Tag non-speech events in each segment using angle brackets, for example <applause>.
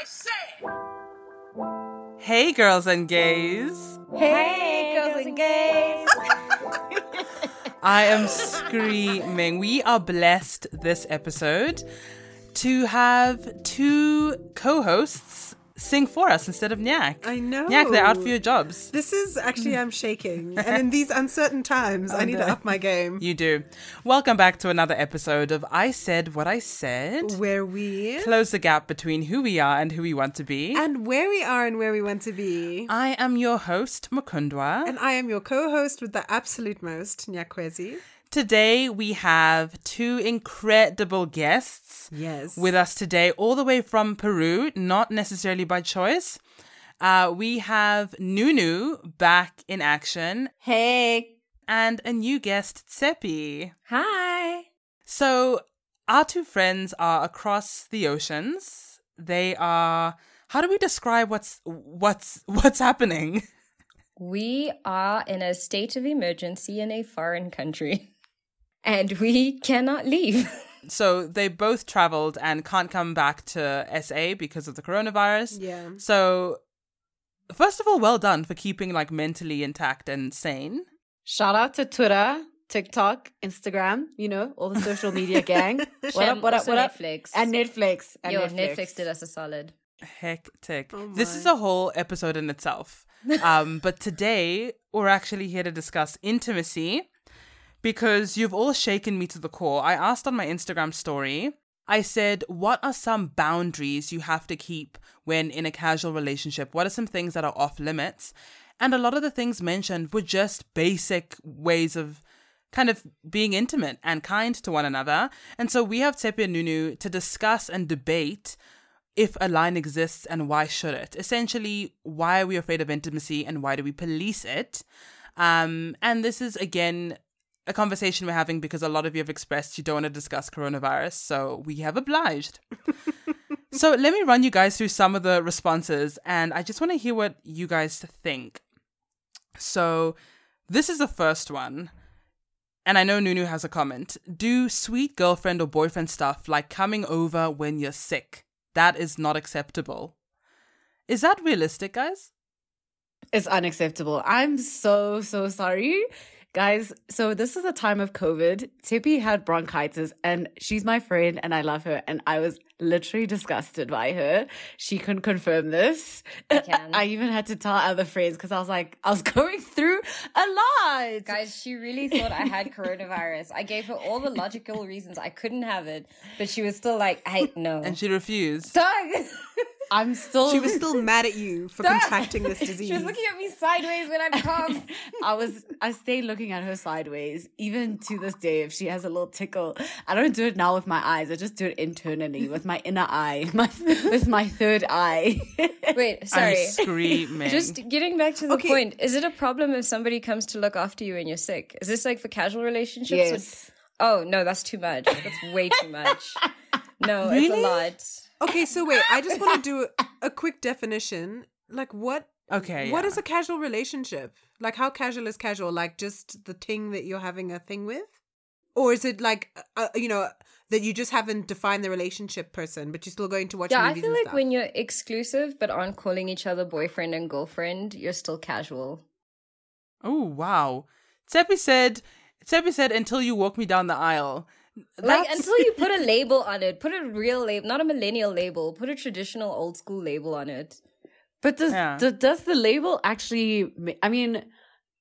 I said. Hey, girls and gays. Hey, girls and gays. <laughs> I am screaming. We are blessed this episode to have two co hosts sing for us instead of Nyak. I know. Nyak, they're out for your jobs. This is actually, I'm shaking. <laughs> And in these uncertain times, oh, I need to up my game. You do. Welcome back to another episode of I Said What I Said. Where we. Close the gap between who we are and who we want to be. And where we are and where we want to be. I am your host, Mukundwa. And I am your co host with the absolute most, Nyakwezi. Today we have two incredible guests Yes. with us today, all the way from Peru, not necessarily by choice. Uh, we have Nunu back in action Hey. and a new guest, Tshepi. Hi. So our two friends are across the oceans. They are. How do we describe what's what's <laughs> what's happening? We are in a state of emergency in a foreign country. <laughs> And we cannot leave. <laughs> So they both traveled and can't come back to SA because of the coronavirus. Yeah. So first of all, well done for keeping like mentally intact and sane. Shout out to Twitter, TikTok, Instagram, you know, all the social media <laughs> gang. what up, what up, what up? Netflix. And Netflix. And Yo, Netflix. Netflix. did us a solid. Hectic. Oh this is a whole episode in itself. <laughs> Um, but today we're actually here to discuss intimacy because you've all shaken me to the core. I asked on my Instagram story, I said, What are some boundaries you have to keep when in a casual relationship? What are some things that are off limits? And a lot of the things mentioned were just basic ways of kind of being intimate and kind to one another. And so we have Tshepi and Nunu to discuss and debate if a line exists and why should it. Essentially, why are we afraid of intimacy and why do we police it? Um, and this is again a conversation we're having because a lot of you have expressed you don't want to discuss coronavirus, so we have obliged. <laughs> so let me run you guys through some of the responses, and I just want to hear what you guys think. So this is the first one. And I know Nunu has a comment. Do sweet girlfriend or boyfriend stuff like coming over when you're sick. That is not acceptable. Is that realistic, guys? It's unacceptable. I'm so, so sorry. Guys, so this is a time of COVID. Tippy had bronchitis and she's my friend and I love her. And I was literally disgusted by her. She can confirm this. I can. <laughs> I even had to tell other friends because I was like, I was <laughs> going through a lot. Guys, she really thought I had coronavirus. I gave her all the logical reasons I couldn't have it, but she was still like, hey, no. And she refused. Doug! <laughs> I'm still. She was still mad at you for contracting this disease. She was looking at me sideways when I'd cough. I was I stay looking at her sideways, even to this day. If she has a little tickle, I don't do it now with my eyes. I just do it internally with my inner eye, <laughs> my with my third eye. <laughs> Wait, sorry. I'm screaming. Just getting back to the Okay. point, is it a problem if somebody comes to look after you when you're sick? Is this like for casual relationships? yes. Oh, no, that's too much. That's way too much. No, it's a lot. Okay, so wait, I just want to do a, a quick definition. Like, what? okay. What yeah. is a casual relationship? Like, how casual is casual? Like, just the thing that you're having a thing with, or is it like, uh, you know, that you just haven't defined the relationship person, but you're still going to watch Yeah, I feel and like stuff? when you're exclusive but aren't calling each other boyfriend and girlfriend, you're still casual. Oh wow. Tshepi said Tshepi said until you walk me down the aisle. Like until you put a <laughs> label on it, put a real label, not a millennial label, put a traditional old school label on it. But does Yeah. do- does the label actually? I mean,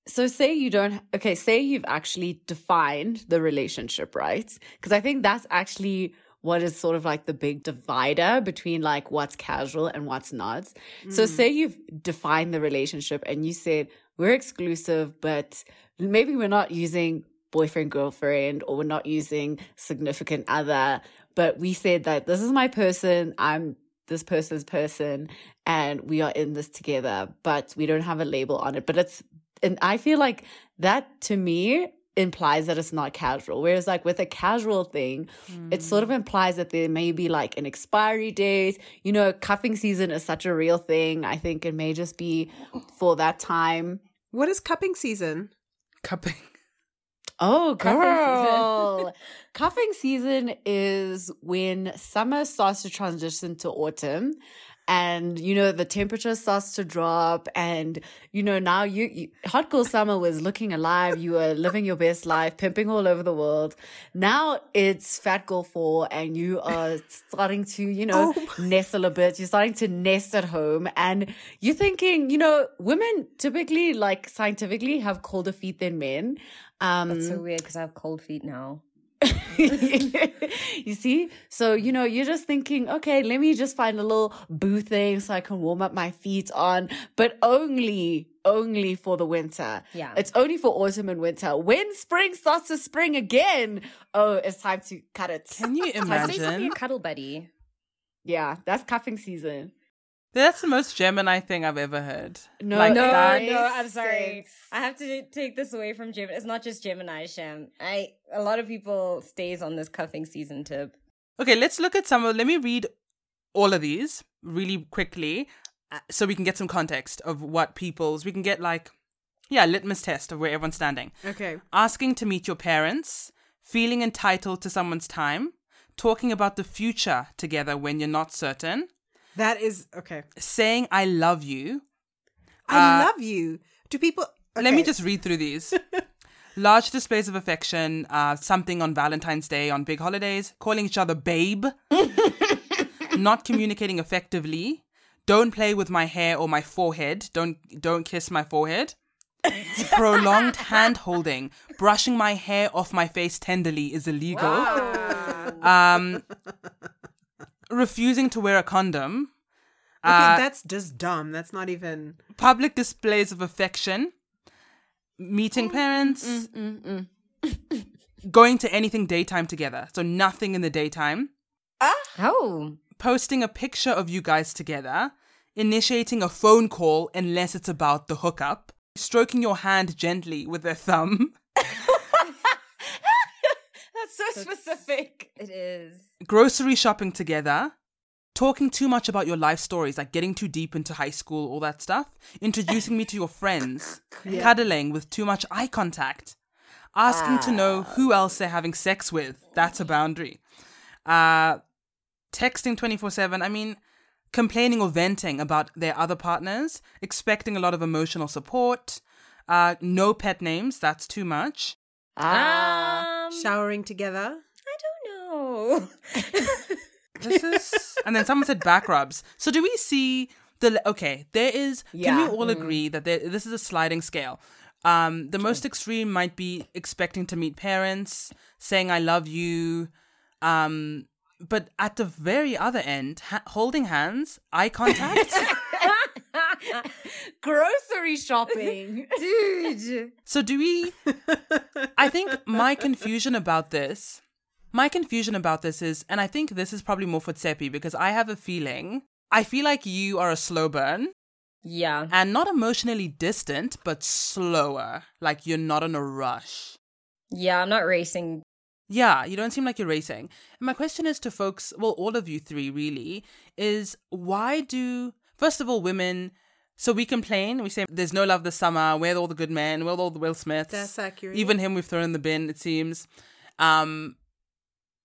so say you don't. Okay, say you've actually defined the relationship, right? Because I think that's actually what is sort of like the big divider between like what's casual and what's not. So mm. say you've defined the relationship and you said we're exclusive, but maybe we're not using boyfriend girlfriend or we're not using significant other, but we said that this is my person. I'm this person's person and we are in this together, but we don't have a label on it. But it's, and I feel like that to me implies that it's not casual. Whereas, like with a casual thing, it sort of hmm. implies that there may be like an expiry date. You know, cuffing season is such a real thing. I think it may just be for that time. what is cupping season? cupping. Oh, Cuffing season. girl. <laughs> Cuffing season is when summer starts to transition to autumn. And you know the temperature starts to drop and you know now you, you hot girl summer was looking alive you were living your best life pimping all over the world now it's fat girl fall and you are starting to you know Oh. nestle a bit you're starting to nest at home and you're thinking you know women typically like scientifically have colder feet than men um That's so weird because I have cold feet now. <laughs> you see? So, you know, you're just thinking, okay, let me just find a little boo thing so I can warm up my feet on, but only, only for the winter. Yeah. It's only for autumn and winter. When spring starts to spring again, oh, it's time to cut it. Can you <laughs> I say imagine? a cuddle buddy. Yeah, that's cuffing season. That's the most Gemini thing I've ever heard. No, Like No, that- no, I'm sorry. I have to take this away from Gemini. It's not just Gemini, Shem. I a lot of people stays on this cuffing season tip. Okay, let's look at some of. Let me read all of these really quickly, uh, so we can get some context of what people's. We can get like, yeah, litmus test of where everyone's standing. Okay. Asking to meet your parents, feeling entitled to someone's time, talking about the future together when you're not certain, That is okay. saying I love you. I Uh, love you. Do people Let me just read through these. <laughs> Large displays of affection, uh, something on Valentine's Day, on big holidays, calling each other babe, <laughs> not communicating effectively, don't play with my hair or my forehead, don't don't kiss my forehead. <laughs> Prolonged hand holding, brushing my hair off my face tenderly is illegal. Um, refusing to wear a condom. Okay, Uh, that's just dumb. That's not even public displays of affection, meeting mm, parents, mm, mm, <laughs> going to anything daytime together. So nothing in the daytime. Ah. Oh, Posting a picture of you guys together, initiating a phone call unless it's about the hookup, stroking your hand gently with their thumb, <laughs> That's so specific. it is. grocery shopping together, talking too much about your life stories, like getting too deep into high school, all that stuff, introducing me to your friends, <laughs> cuddling with too much eye contact, asking to know who else they're having sex with. That's a boundary. Uh, texting 24 7. I mean, complaining or venting about their other partners, expecting a lot of emotional support. Uh, no pet names, that's too much. Ah. Um, showering together. I don't know. This is, <laughs> and then someone said back rubs. So do we see the okay? There is. Can Yeah. we all agree that there, this is a sliding scale? Um, the most extreme might be expecting to meet parents, saying "I love you," um, but at the very other end, ha- holding hands, eye contact. <laughs> <laughs> Grocery shopping. <laughs> Dude. So do we <laughs> I think my confusion about this my confusion about this is and I think this is probably more for Tshepi because I have a feeling I feel like you are a slow burn Yeah. and not emotionally distant but slower like you're not in a rush. Yeah, I'm not racing. Yeah, you don't seem like you're racing. And my question is to folks, well all of you three really, is why do first of all women so we complain, we say there's no love this summer, where are all the good men, where are all the Will Smiths? That's accurate. Even him we've thrown in the bin, it seems. Um,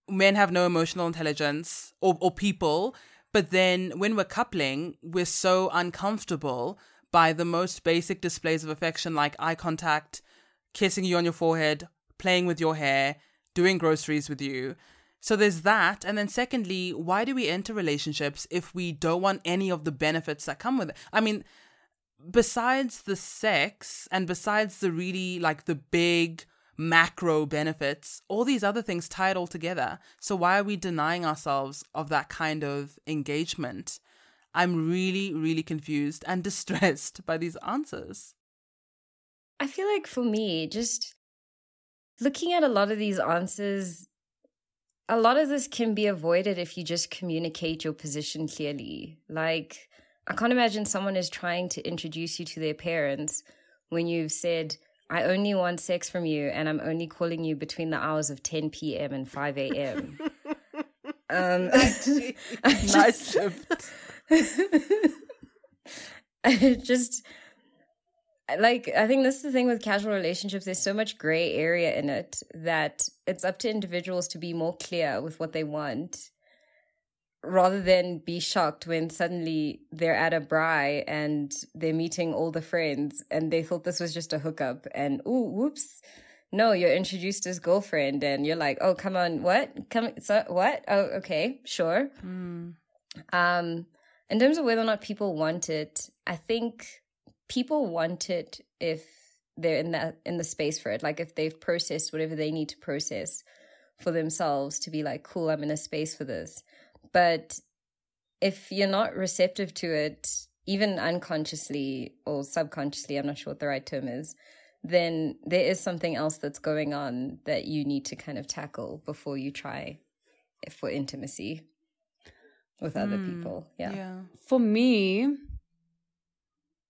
men have no emotional intelligence or, or people, but then when we're coupling, we're so uncomfortable by the most basic displays of affection like eye contact, kissing you on your forehead, playing with your hair, doing groceries with you. So there's that. And then secondly, why do we enter relationships if we don't want any of the benefits that come with it? I mean, besides the sex and besides the really like the big macro benefits, all these other things tie it all together. So why are we denying ourselves of that kind of engagement? I'm really, really confused and <laughs> distressed by these answers. I feel like for me, just looking at a lot of these answers, a lot of this can be avoided if you just communicate your position clearly. Like, I can't imagine someone is trying to introduce you to their parents when you've said, I only want sex from you and I'm only calling you between the hours of 10 p.m. and 5 a.m. <laughs> um, <laughs> <laughs> Nice shift. I just like I think this is the thing with casual relationships. There's so much gray area in it that it's up to individuals to be more clear with what they want, rather than be shocked when suddenly they're at a braai and they're meeting all the friends and they thought this was just a hookup and ooh whoops. No you're introduced as girlfriend and you're like oh come on what? Come so what? Oh okay sure. Um in terms of whether or not people want it i think people want it if they're in that in the space for it like if they've processed whatever they need to process for themselves to be like cool i'm in a space for this but if you're not receptive to it even unconsciously or subconsciously i'm not sure what the right term is then there is something else that's going on that you need to kind of tackle before you try for intimacy with other hmm, people. Yeah. Yeah. for me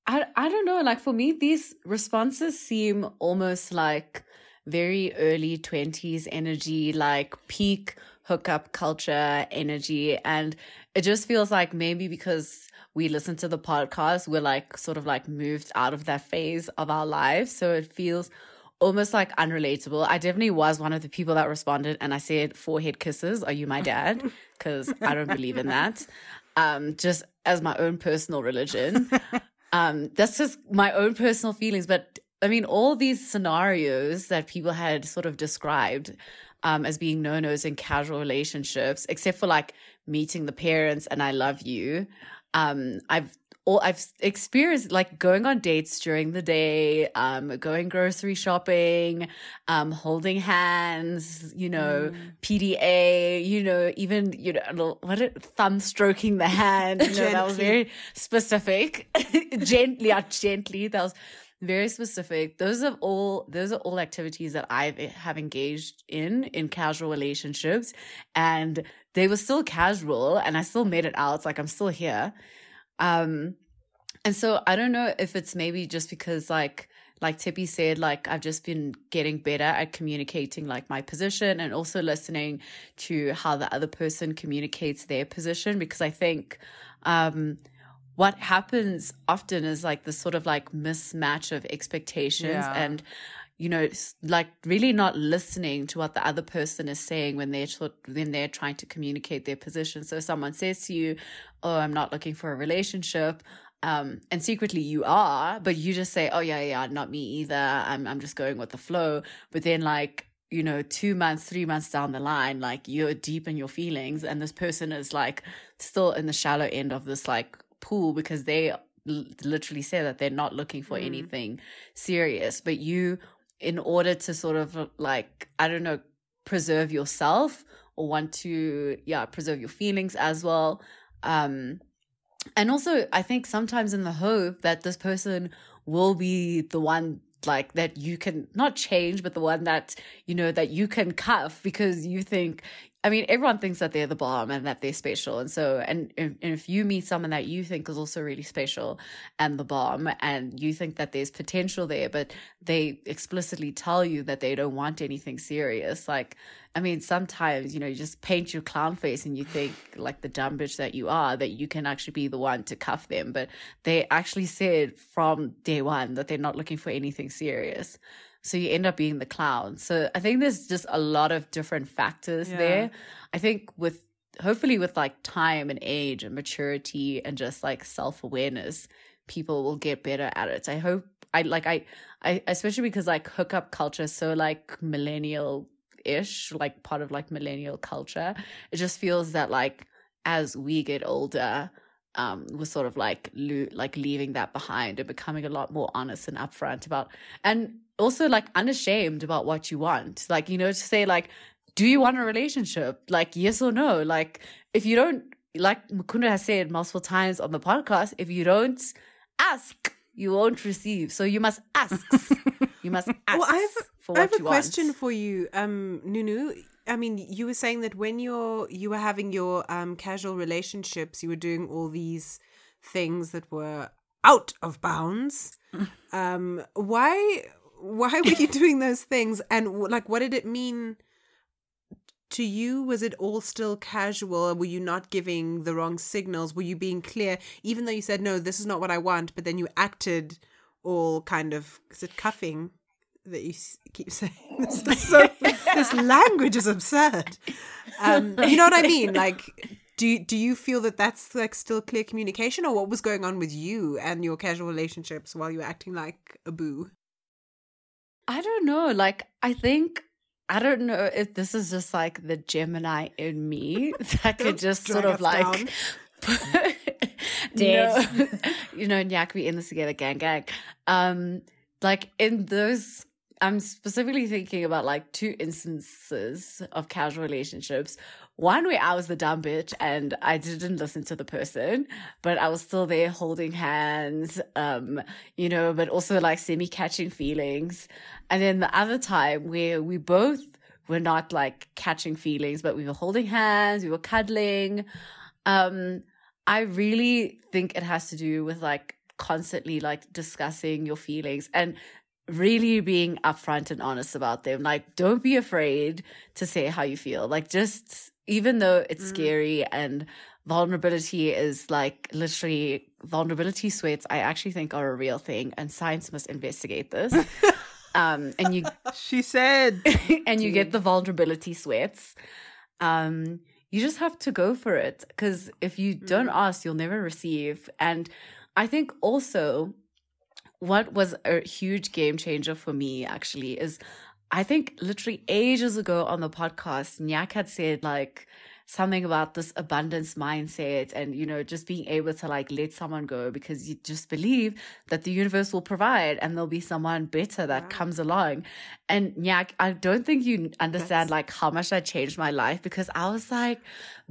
I I don't know. Like for me these responses seem almost like very early 20s energy like peak hookup culture energy and it just feels like maybe because we listen to the podcast we're like sort of like moved out of that phase of our lives so it feels almost like unrelatable. I definitely was one of the people that responded and I said forehead kisses, are you my dad? <laughs> Cuz I don't believe in that. Um just as my own personal religion. Um that's just my own personal feelings, but I mean all these scenarios that people had sort of described um as being no-nos in casual relationships except for like meeting the parents and I love you. Um I've all I've experienced like going on dates during the day, um, going grocery shopping, um, holding hands, you know, PDA, you know, even you know, little- what it, thumb stroking the hand, you know, that was very specific, <laughs> gently, uh, gently. That was very specific. Those are all those are all activities that I have engaged in in casual relationships, and they were still casual, and I still made it out. Like I'm still here. Um, and so I don't know if it's maybe just because like like Tippy said, like I've just been getting better at communicating like my position and also listening to how the other person communicates their position because I think um what happens often is like this sort of like mismatch of expectations Yeah. and you know like really not listening to what the other person is saying when they're when they're trying to communicate their position so someone says to you oh i'm not looking for a relationship um and secretly you are but you just say oh yeah yeah not me either i'm i'm just going with the flow but then like you know 2 months 3 months down the line like you're deep in your feelings and this person is like still in the shallow end of this like pool because they l- literally say that they're not looking for anything serious. But you in order to sort of like i don't know preserve yourself or want to yeah preserve your feelings as well um and also i think sometimes in the hope that this person will be the one like that you can not change but the one that you know that you can cuff because you think i mean everyone thinks that they're the bomb and that they're special and so and and if you meet someone that you think is also really special and the bomb and you think that there's potential there but they explicitly tell you that they don't want anything serious like I mean, sometimes, you know, you just paint your clown face and you think, like the dumb bitch that you are, that you can actually be the one to cuff them. But they actually said from day one that they're not looking for anything serious. So you end up being the clown. So I think there's just a lot of different factors Yeah. there. I think with hopefully with like time and age and maturity and just like self awareness, people will get better at it. I hope I like I I especially because like hookup culture is so like millennial ish, like part of like millennial culture. It just feels that like as we get older, um, we're sort of like lo- like leaving that behind and becoming a lot more honest and upfront about, and also like unashamed about what you want. Like you know, to say like, do you want a relationship? Like yes or no? Like if you don't, like Mukundwa has said multiple times on the podcast, if you don't ask, you won't receive. So you must ask. <laughs> you must ask Well, I have, for I have a question want. for you, um, Nunu. I mean, you were saying that when you're you were having your um casual relationships, you were doing all these things that were out of bounds. <laughs> um, why why were you doing those things? And like, what did it mean to you? Was it all still casual? Were you not giving the wrong signals? Were you being clear, even though you said no, this is not what I want, but then you acted all kind of is it cuffing? that you keep saying. <laughs> This is so this language is absurd. Um, you know what I mean? Like, do do you feel that that's like still clear communication, or what was going on with you and your casual relationships while you were acting like a boo? I don't know. Like, I think I don't know if this is just like the Gemini in me <laughs> that could just sort of like down. <laughs> no, <laughs> you know, Nyak, we in this together, gang, gang. Um, like in those, I'm specifically thinking about like two instances of casual relationships. One where I was the dumb bitch and I didn't listen to the person, but I was still there holding hands, um, you know, but also like semi catching feelings. And then the other time where we both were not like catching feelings, but we were holding hands, we were cuddling. Um, I really think it has to do with like constantly like discussing your feelings and really being upfront and honest about them. Like, don't be afraid to say how you feel. Like, just even though it's scary and vulnerability is like literally vulnerability sweats, I actually think are a real thing, and science must investigate this. <laughs> um, and you <laughs> She said, <laughs> and you get the vulnerability sweats. Um, you just have to go for it because if you don't ask, you'll never receive. And I think also what was a huge game changer for me actually is I think literally ages ago on the podcast, Nyak had said like something about this abundance mindset and, you know, just being able to like let someone go because you just believe that the universe will provide and there'll be someone better that comes along. And yeah, I don't think you understand like how much I changed my life because I was like,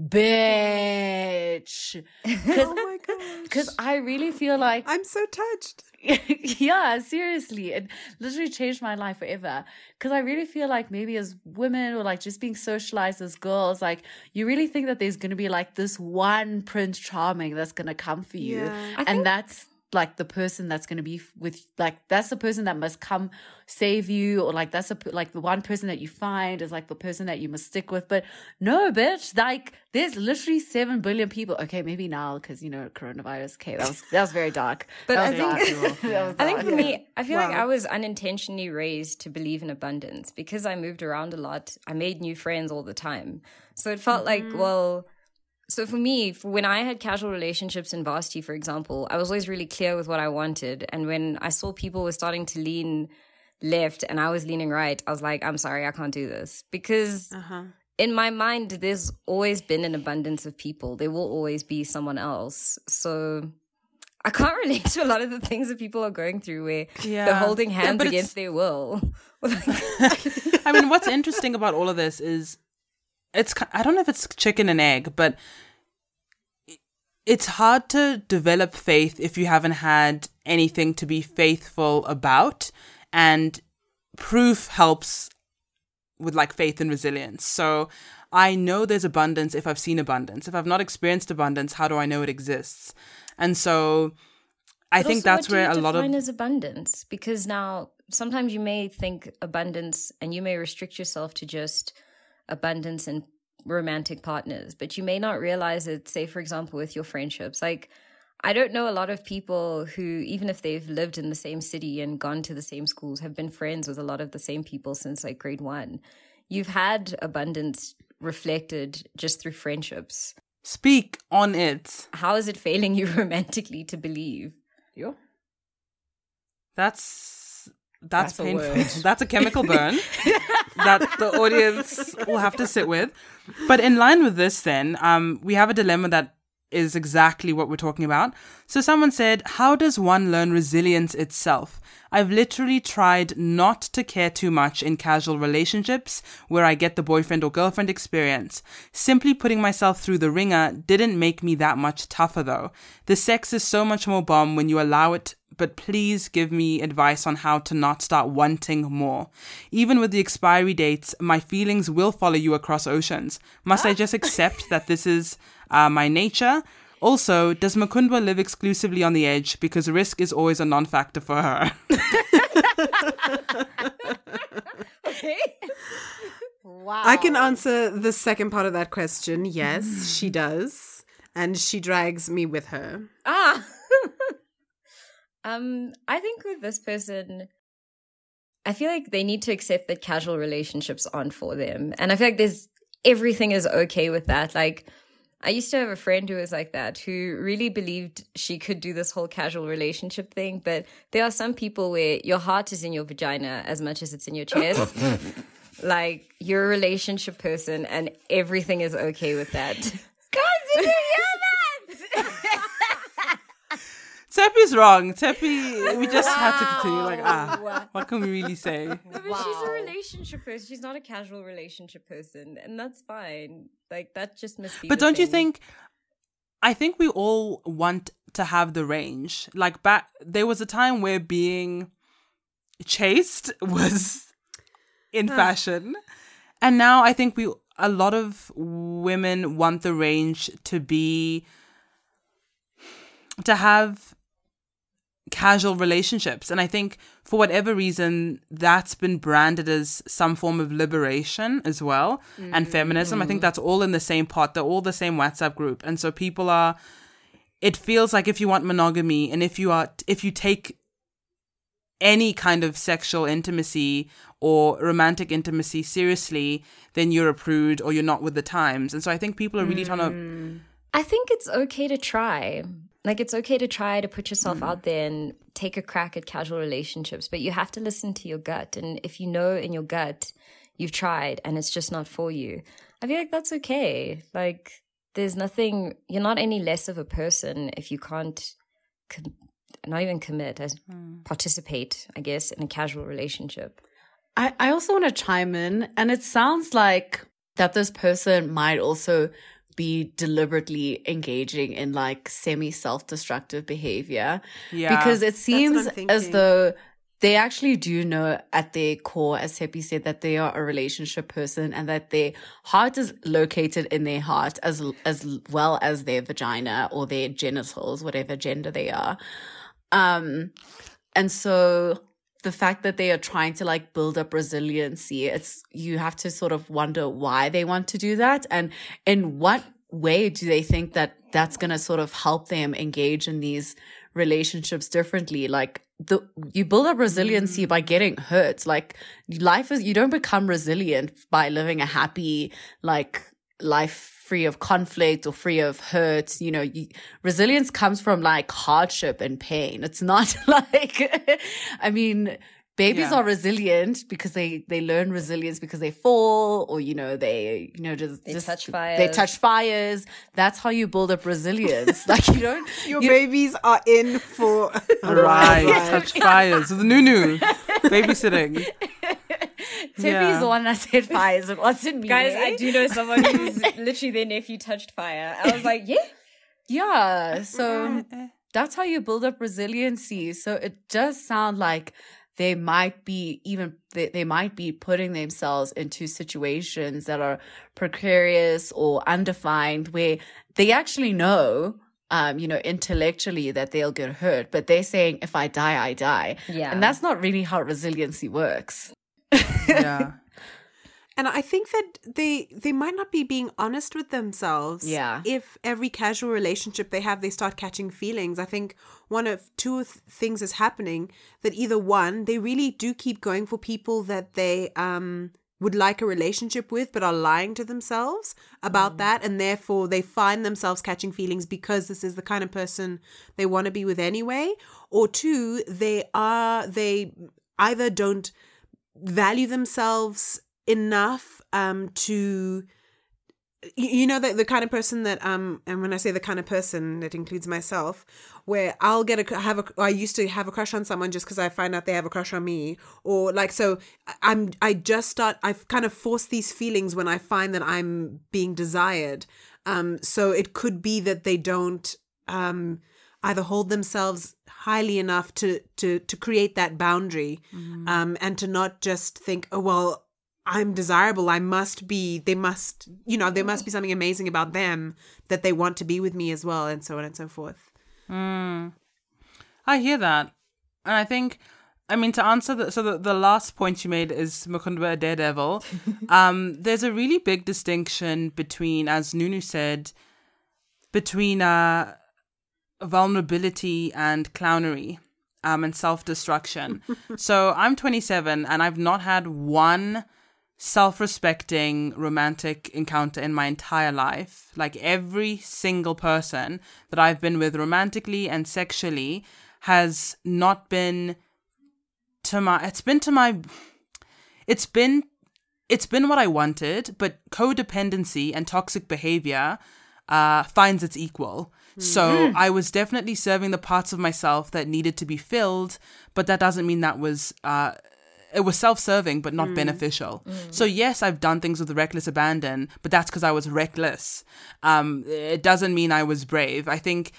bitch. <laughs> Oh my gosh. Because I really feel like I'm so touched. <laughs> yeah, seriously. It literally changed my life forever. Because I really feel like maybe as women or like just being socialized as girls, like you really think that there's going to be like this one Prince Charming that's going to come for you. Yeah. and that's like the person that's going to be with like that's the person that must come save you or like that's a like the one person that you find is like the person that you must stick with. But no bitch like there's literally 7 billion people. Okay maybe now because you know coronavirus okay that was that was very dark. <laughs> But That I <laughs> think- dark. I think for me, I feel like I was unintentionally raised to believe in abundance because I moved around a lot. I made new friends all the time. So it felt like, mm-hmm. well, so for me, for when I had casual relationships in varsity, for example, I was always really clear with what I wanted. And when I saw people were starting to lean left and I was leaning right, I was like, I'm sorry, I can't do this. Because Uh-huh. in my mind, there's always been an abundance of people. There will always be someone else. So I can't <laughs> relate to a lot of the things that people are going through where they're holding hands it's- against their will. <laughs> <laughs> I mean, what's interesting about all of this is it's I don't know if it's chicken and egg, but it's hard to develop faith if you haven't had anything to be faithful about and proof helps with like faith and resilience. So I know there's abundance if I've seen abundance. If I've not experienced abundance, how do I know it exists? And so I But think that's what do you where a lot of as abundance because now sometimes you may think abundance and you may restrict yourself to just abundance and romantic partners, but you may not realize it. Say, for example, with your friendships, like. I don't know a lot of people who, even if they've lived in the same city and gone to the same schools, have been friends with a lot of the same people since like grade one. You've had abundance reflected just through friendships. speak on it. How is it failing you <laughs> romantically to believe? Yo. That's that's, That's painful. <laughs> That's a chemical burn <laughs> that the audience will have to sit with. But in line with this, then um, we have a dilemma that is exactly what we're talking about. So someone said, "How does one learn resilience itself?" I've literally tried not to care too much in casual relationships where I get the boyfriend or girlfriend experience. Simply putting myself through the ringer didn't make me that much tougher though. The sex is so much more bomb when you allow it but please give me advice on how to not start wanting more. Even with the expiry dates, my feelings will follow you across oceans. Must I just accept <laughs> that this is uh, my nature? Also, does Mukundwa live exclusively on the edge because risk is always a non factor for her? Wow. <laughs> I can answer the second part of that question. Yes, she does. And she drags me with her. Ah. <laughs> um, I think with this person, I feel like they need to accept that casual relationships aren't for them, and I feel like there's everything is okay with that. Like, I used to have a friend who was like that, who really believed she could do this whole casual relationship thing. But there are some people where your heart is in your vagina as much as it's in your chest. <laughs> like you're a relationship person, and everything is okay with that. Guys, did you hear that? Tshepi's wrong. Tepi, <laughs> we just had to continue. Like, ah, what can we really say? But she's a relationship person. She's not a casual relationship person, and that's fine. Like that just must be. But the don't you think? I think we all want to have the range. Like back, there was a time where being chaste <laughs> was in fashion, and now I think we a lot of women want the range to be to have casual relationships. And i think for whatever reason that's been branded as some form of liberation as well and feminism. I think mm. that's all in the same pot. They're all the same whatsapp group. And so people are it feels like if you want monogamy and if you are if you take any kind of sexual intimacy or romantic intimacy seriously then you're a prude or you're not with the times. And so i think people are really trying to mm. I think it's okay to try. Like it's okay to try to put yourself mm. out there and take a crack at casual relationships, but you have to listen to your gut. And if you know in your gut you've tried and it's just not for you, I feel like that's okay. Like there's nothing. You're not any less of a person if you can't. Com- not even commit, as mm. participate, I guess, in a casual relationship. I, I also want to chime in, and it sounds like that this person might also be deliberately engaging in like semi self destructive behavior. Yeah. Because it seems as though they actually do know at their core, as Tshepi said, that they are a relationship person and that their heart is located in their heart as as well as their vagina or their genitals, whatever gender they are. Um, and so the fact that they are trying to like build up resiliency, it's you have to sort of wonder why they want to do that and in what way do they think that that's going to sort of help them engage in these relationships differently? Like the you build up resiliency mm. by getting hurt. Like life is you don't become resilient by living a happy like life free of conflict or free of hurt you know you, resilience comes from like hardship and pain. It's not <laughs> like i mean babies Yeah. are resilient because they they learn resilience because they fall or you know they you know just They just- touch they fires. touch fires that's how you build up resilience <laughs> like you don't <laughs> Your you- babies are in for a <laughs> right ride. touch fires with Nunu babysitting Tippy's Yeah. the one that said fires it wasn't me Guys? I do know someone who's literally their nephew touched fire. I was like, yeah. Yeah. So that's how you build up resiliency. So it does sound like they might be even they, they might be putting themselves into situations that are precarious or undefined where they actually know um, you know, intellectually that they'll get hurt, but they're saying, if I die, I die. Yeah. And that's not really how resiliency works. yeah <laughs> And I think that they they might not be being honest with themselves. Yeah. If every casual relationship they have, they start catching feelings. I think one of two th- things is happening. That either one, they really do keep going for people that they um would like a relationship with, but are lying to themselves about that, and therefore they find themselves catching feelings because this is the kind of person they want to be with anyway. Or two, they are they either don't value themselves enough um to you know the, the kind of person that um and when i say the kind of person that includes myself where i'll get a have a i used to have a crush on someone just because i find out they have a crush on me or like so i'm i just start i've kind of forced these feelings when i find that i'm being desired. Um so it could be that they don't um either hold themselves highly enough to to to create that boundary um and to not just think oh well I'm desirable. I must be, they must, you know, there must be something amazing about them that they want to be with me as well, and so on and so forth. I hear that. And I think, I mean, to answer the, so the, the last point you made is Mukundwa a daredevil. <laughs> um, there's a really big distinction between, as Nunu said, between uh, vulnerability and clownery um, and self destruction. <laughs> so I'm 27 and I've not had one self respecting romantic encounter in my entire life. Like every single person that I've been with romantically and sexually has not been to my, it's been to my, it's been, it's been what I wanted, but codependency and toxic behavior uh, finds its equal. So I was definitely serving the parts of myself that needed to be filled, but that doesn't mean that was uh, it was self-serving but not beneficial. So yes, I've done things with reckless abandon, but that's because I was reckless. Um, it doesn't mean I was brave. I think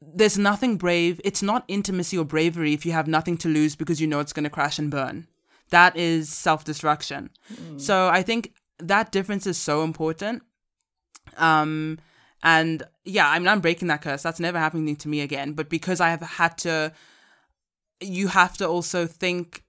there's nothing brave. It's not intimacy or bravery if you have nothing to lose because you know it's going to crash and burn. That is self-destruction. So I think that difference is so important. Um, and yeah, I mean, I'm breaking that curse. That's never happening to me again. But because I have had to, you have to also think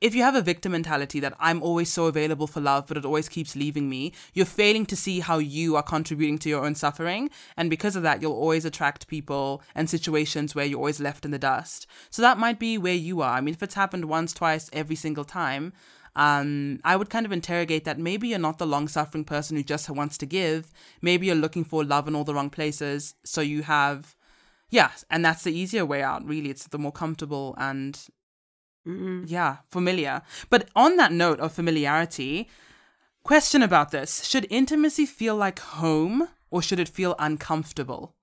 if you have a victim mentality that I'm always so available for love, but it always keeps leaving me, you're failing to see how you are contributing to your own suffering. And because of that, you'll always attract people and situations where you're always left in the dust. So that might be where you are. I mean, if it's happened once, twice, every single time, um, I would kind of interrogate that maybe you're not the long suffering person who just wants to give. Maybe you're looking for love in all the wrong places. So you have, yeah, and that's the easier way out, really. It's the more comfortable and Mm-hmm. yeah, familiar. But on that note of familiarity, question about this should intimacy feel like home or should it feel uncomfortable?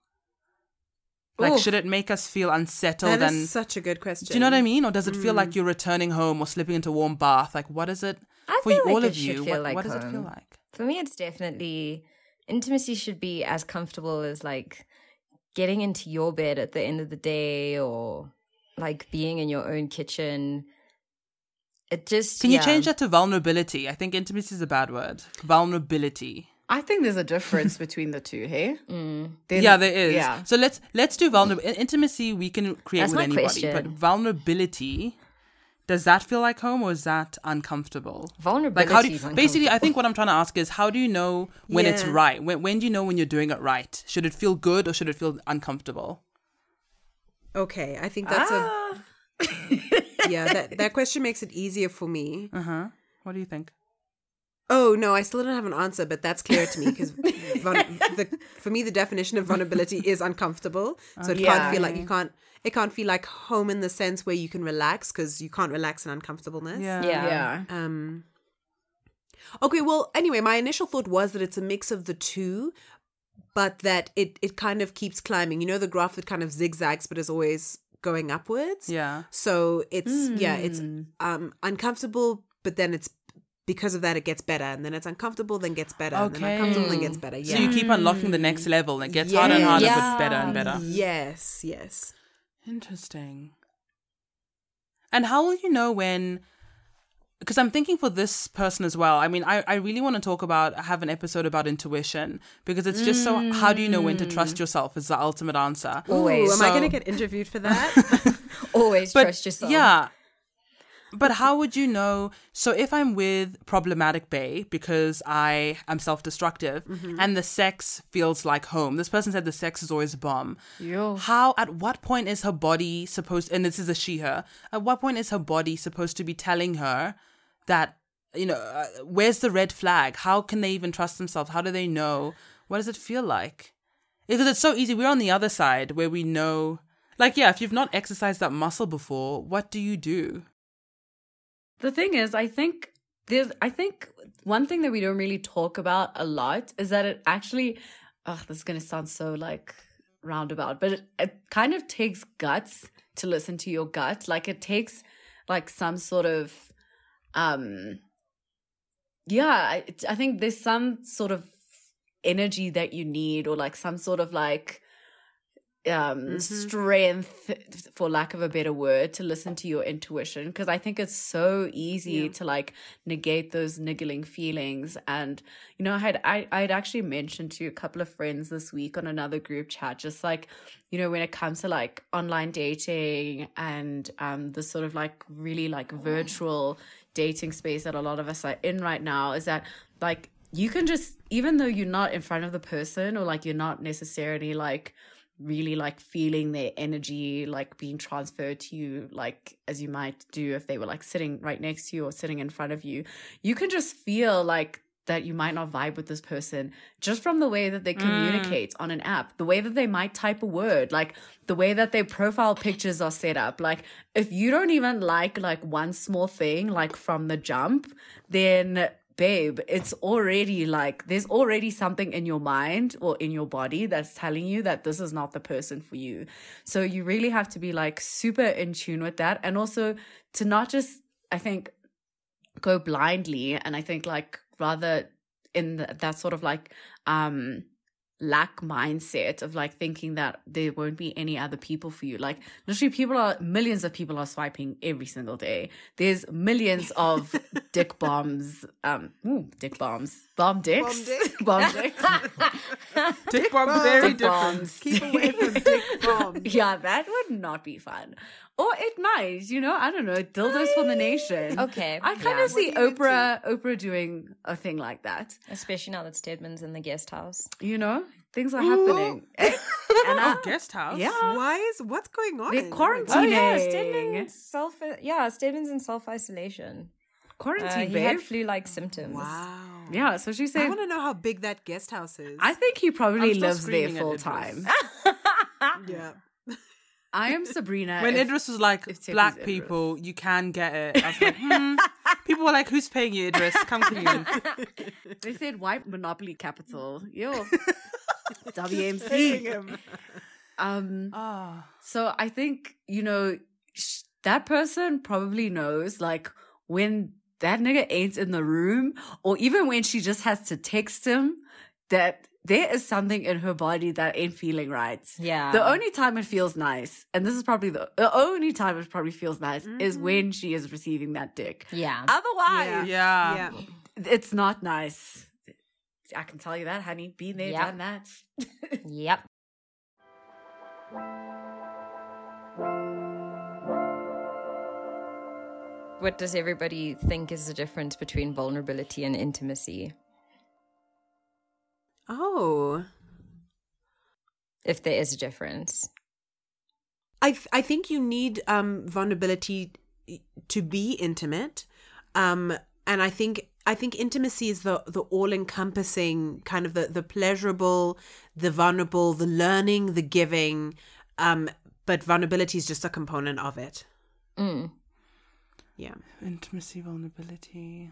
Like, Oof. should it make us feel unsettled That and. is such a good question. do you know what I mean? Or does it feel like mm. you're returning home or slipping into a warm bath? Like, what is it I for feel all like of you? feel what like what does it feel like? For me, it's definitely intimacy should be as comfortable as like getting into your bed at the end of the day or like being in your own kitchen. It just Can you change that to vulnerability? I think intimacy is a bad word. Vulnerability. I think there's a difference between the two, hey? <laughs> Mm. Yeah, there is. Yeah. So let's let's do vulnerable intimacy. We can create That's with anybody, question. but vulnerability. Does that feel like home or is that uncomfortable? Like Vulnerability how do you, is basically I think what I'm trying to ask is how do you know when it's right? When when do you know when you're doing it right? Should it feel good or should it feel uncomfortable? Okay, I think that's Ah. a yeah. That that <laughs> question makes it easier for me. Uh huh. What do you think? Oh no, I still don't have an answer, but that's clear to me because <laughs> the, for me the definition of vulnerability is uncomfortable. So it Yeah. can't feel like you can't. It can't feel like home in the sense where you can relax because you can't relax in uncomfortableness. Yeah. Yeah. Yeah. Um. Okay. Well, anyway, my initial thought was that it's a mix of the two, but that it it kind of keeps climbing. You know, the graph that kind of zigzags, but is always going upwards. Yeah. So it's yeah, it's Hmm. um uncomfortable, but then it's because of that it gets better, and then it's uncomfortable, then gets better, and then Okay. uncomfortable, then gets better. yeah. So you keep unlocking the next level and it gets harder and harder Yeah. but better and better. yes, yes. Interesting. And how will you know when? Because I'm thinking for this person as well. I mean, I, I really want to talk about, have an episode about intuition because it's just so, how do you know when to trust mm. yourself is the ultimate answer. Always. Ooh, am I going to get interviewed for that? <laughs> Always But trust yourself. yeah. But how would you know? So if I'm with problematic Bay because I am self-destructive and the sex feels like home, this person said the sex is always a bomb. Yo. How? At what point is her body supposed? And this is a she/her. At what point is her body supposed to be telling her that you know uh, where's the red flag? How can they even trust themselves? How do they know? What does it feel like? Because it's so easy. We're on the other side where we know. Like, yeah, if you've not exercised that muscle before, what do you do? The thing is, I think there's, I think one thing that we don't really talk about a lot is that it actually, oh, this is going to sound so like roundabout, but it, it kind of takes guts to listen to your gut. Like it takes like some sort of, um, yeah, I, I think there's some sort of energy that you need or like some sort of like, um strength for lack of a better word to listen to your intuition because i think it's so easy to like negate those niggling feelings. And you know i had i i'd actually mentioned to a couple of friends this week on another group chat just like you know when it comes to like online dating and um the sort of like really like virtual dating space that a lot of us are in right now is that like you can just even though you're not in front of the person or like you're not necessarily like really like feeling their energy like being transferred to you like as you might do if they were like sitting right next to you or sitting in front of you you can just feel like that you might not vibe with this person just from the way that they mm. communicate on an app, the way that they might type a word, like the way that their profile pictures are set up. Like if you don't even like like one small thing like from the jump, then babe, it's already like there's already something in your mind or in your body that's telling you that this is not the person for you. So you really have to be like super in tune with that and also to not just I think go blindly and I think like rather in the, that sort of like um lack mindset of like thinking that there won't be any other people for you. Like literally people are millions of people are swiping every single day. There's millions of <laughs> dick bombs. Um ooh, dick bombs. Bomb dicks. dick. Bomb dicks. Dick bomb, very Dick different. bombs. Keep away from dick bombs. yeah, that would not be fun. Or it might, you know, I don't know, dildos for the nation. Okay, I kind yeah. of see What are you into? Oprah Oprah doing a thing like that. Especially now that Stedman's in the guest house. You know, things are happening. Eh? <laughs> and I, Guest house. yeah, Why is what's going on? They're Oh quarantining. Oh yeah, Stedman's self. Yeah, Stedman's in self isolation. Uh, quarantine, he babe. had flu-like symptoms. Wow. Yeah, so she said. I want to know how big that guest house is. I think he probably lives there full time. <laughs> yeah. I am Sabrina. When if- Idris was like, if Tiffany's black Idris. people, you can get it. I was like, hmm. People were like, who's paying you, Idris? Come clean. <laughs> they said white monopoly capital. Yo, <laughs> WMC. Um, Ah. So I think, you know, sh- that person probably knows like when that nigga ain't in the room or even when she just has to text him that there is something in her body that ain't feeling right. Yeah. The only time it feels nice, and this is probably the, the only time it probably feels nice is mm-hmm. when she is receiving that dick. Yeah. Otherwise, Yeah. Yeah. it's not nice. I can tell you that, honey. Been there, Yep. done that. <laughs> Yep. What does everybody think is the difference between vulnerability and intimacy? Oh. If there is a difference. I th- I think you need um vulnerability to be intimate. Um and I think I think intimacy is the the all encompassing kind of the the pleasurable, the vulnerable, the learning, the giving um but vulnerability is just a component of it. Mm. Yeah. Intimacy, vulnerability.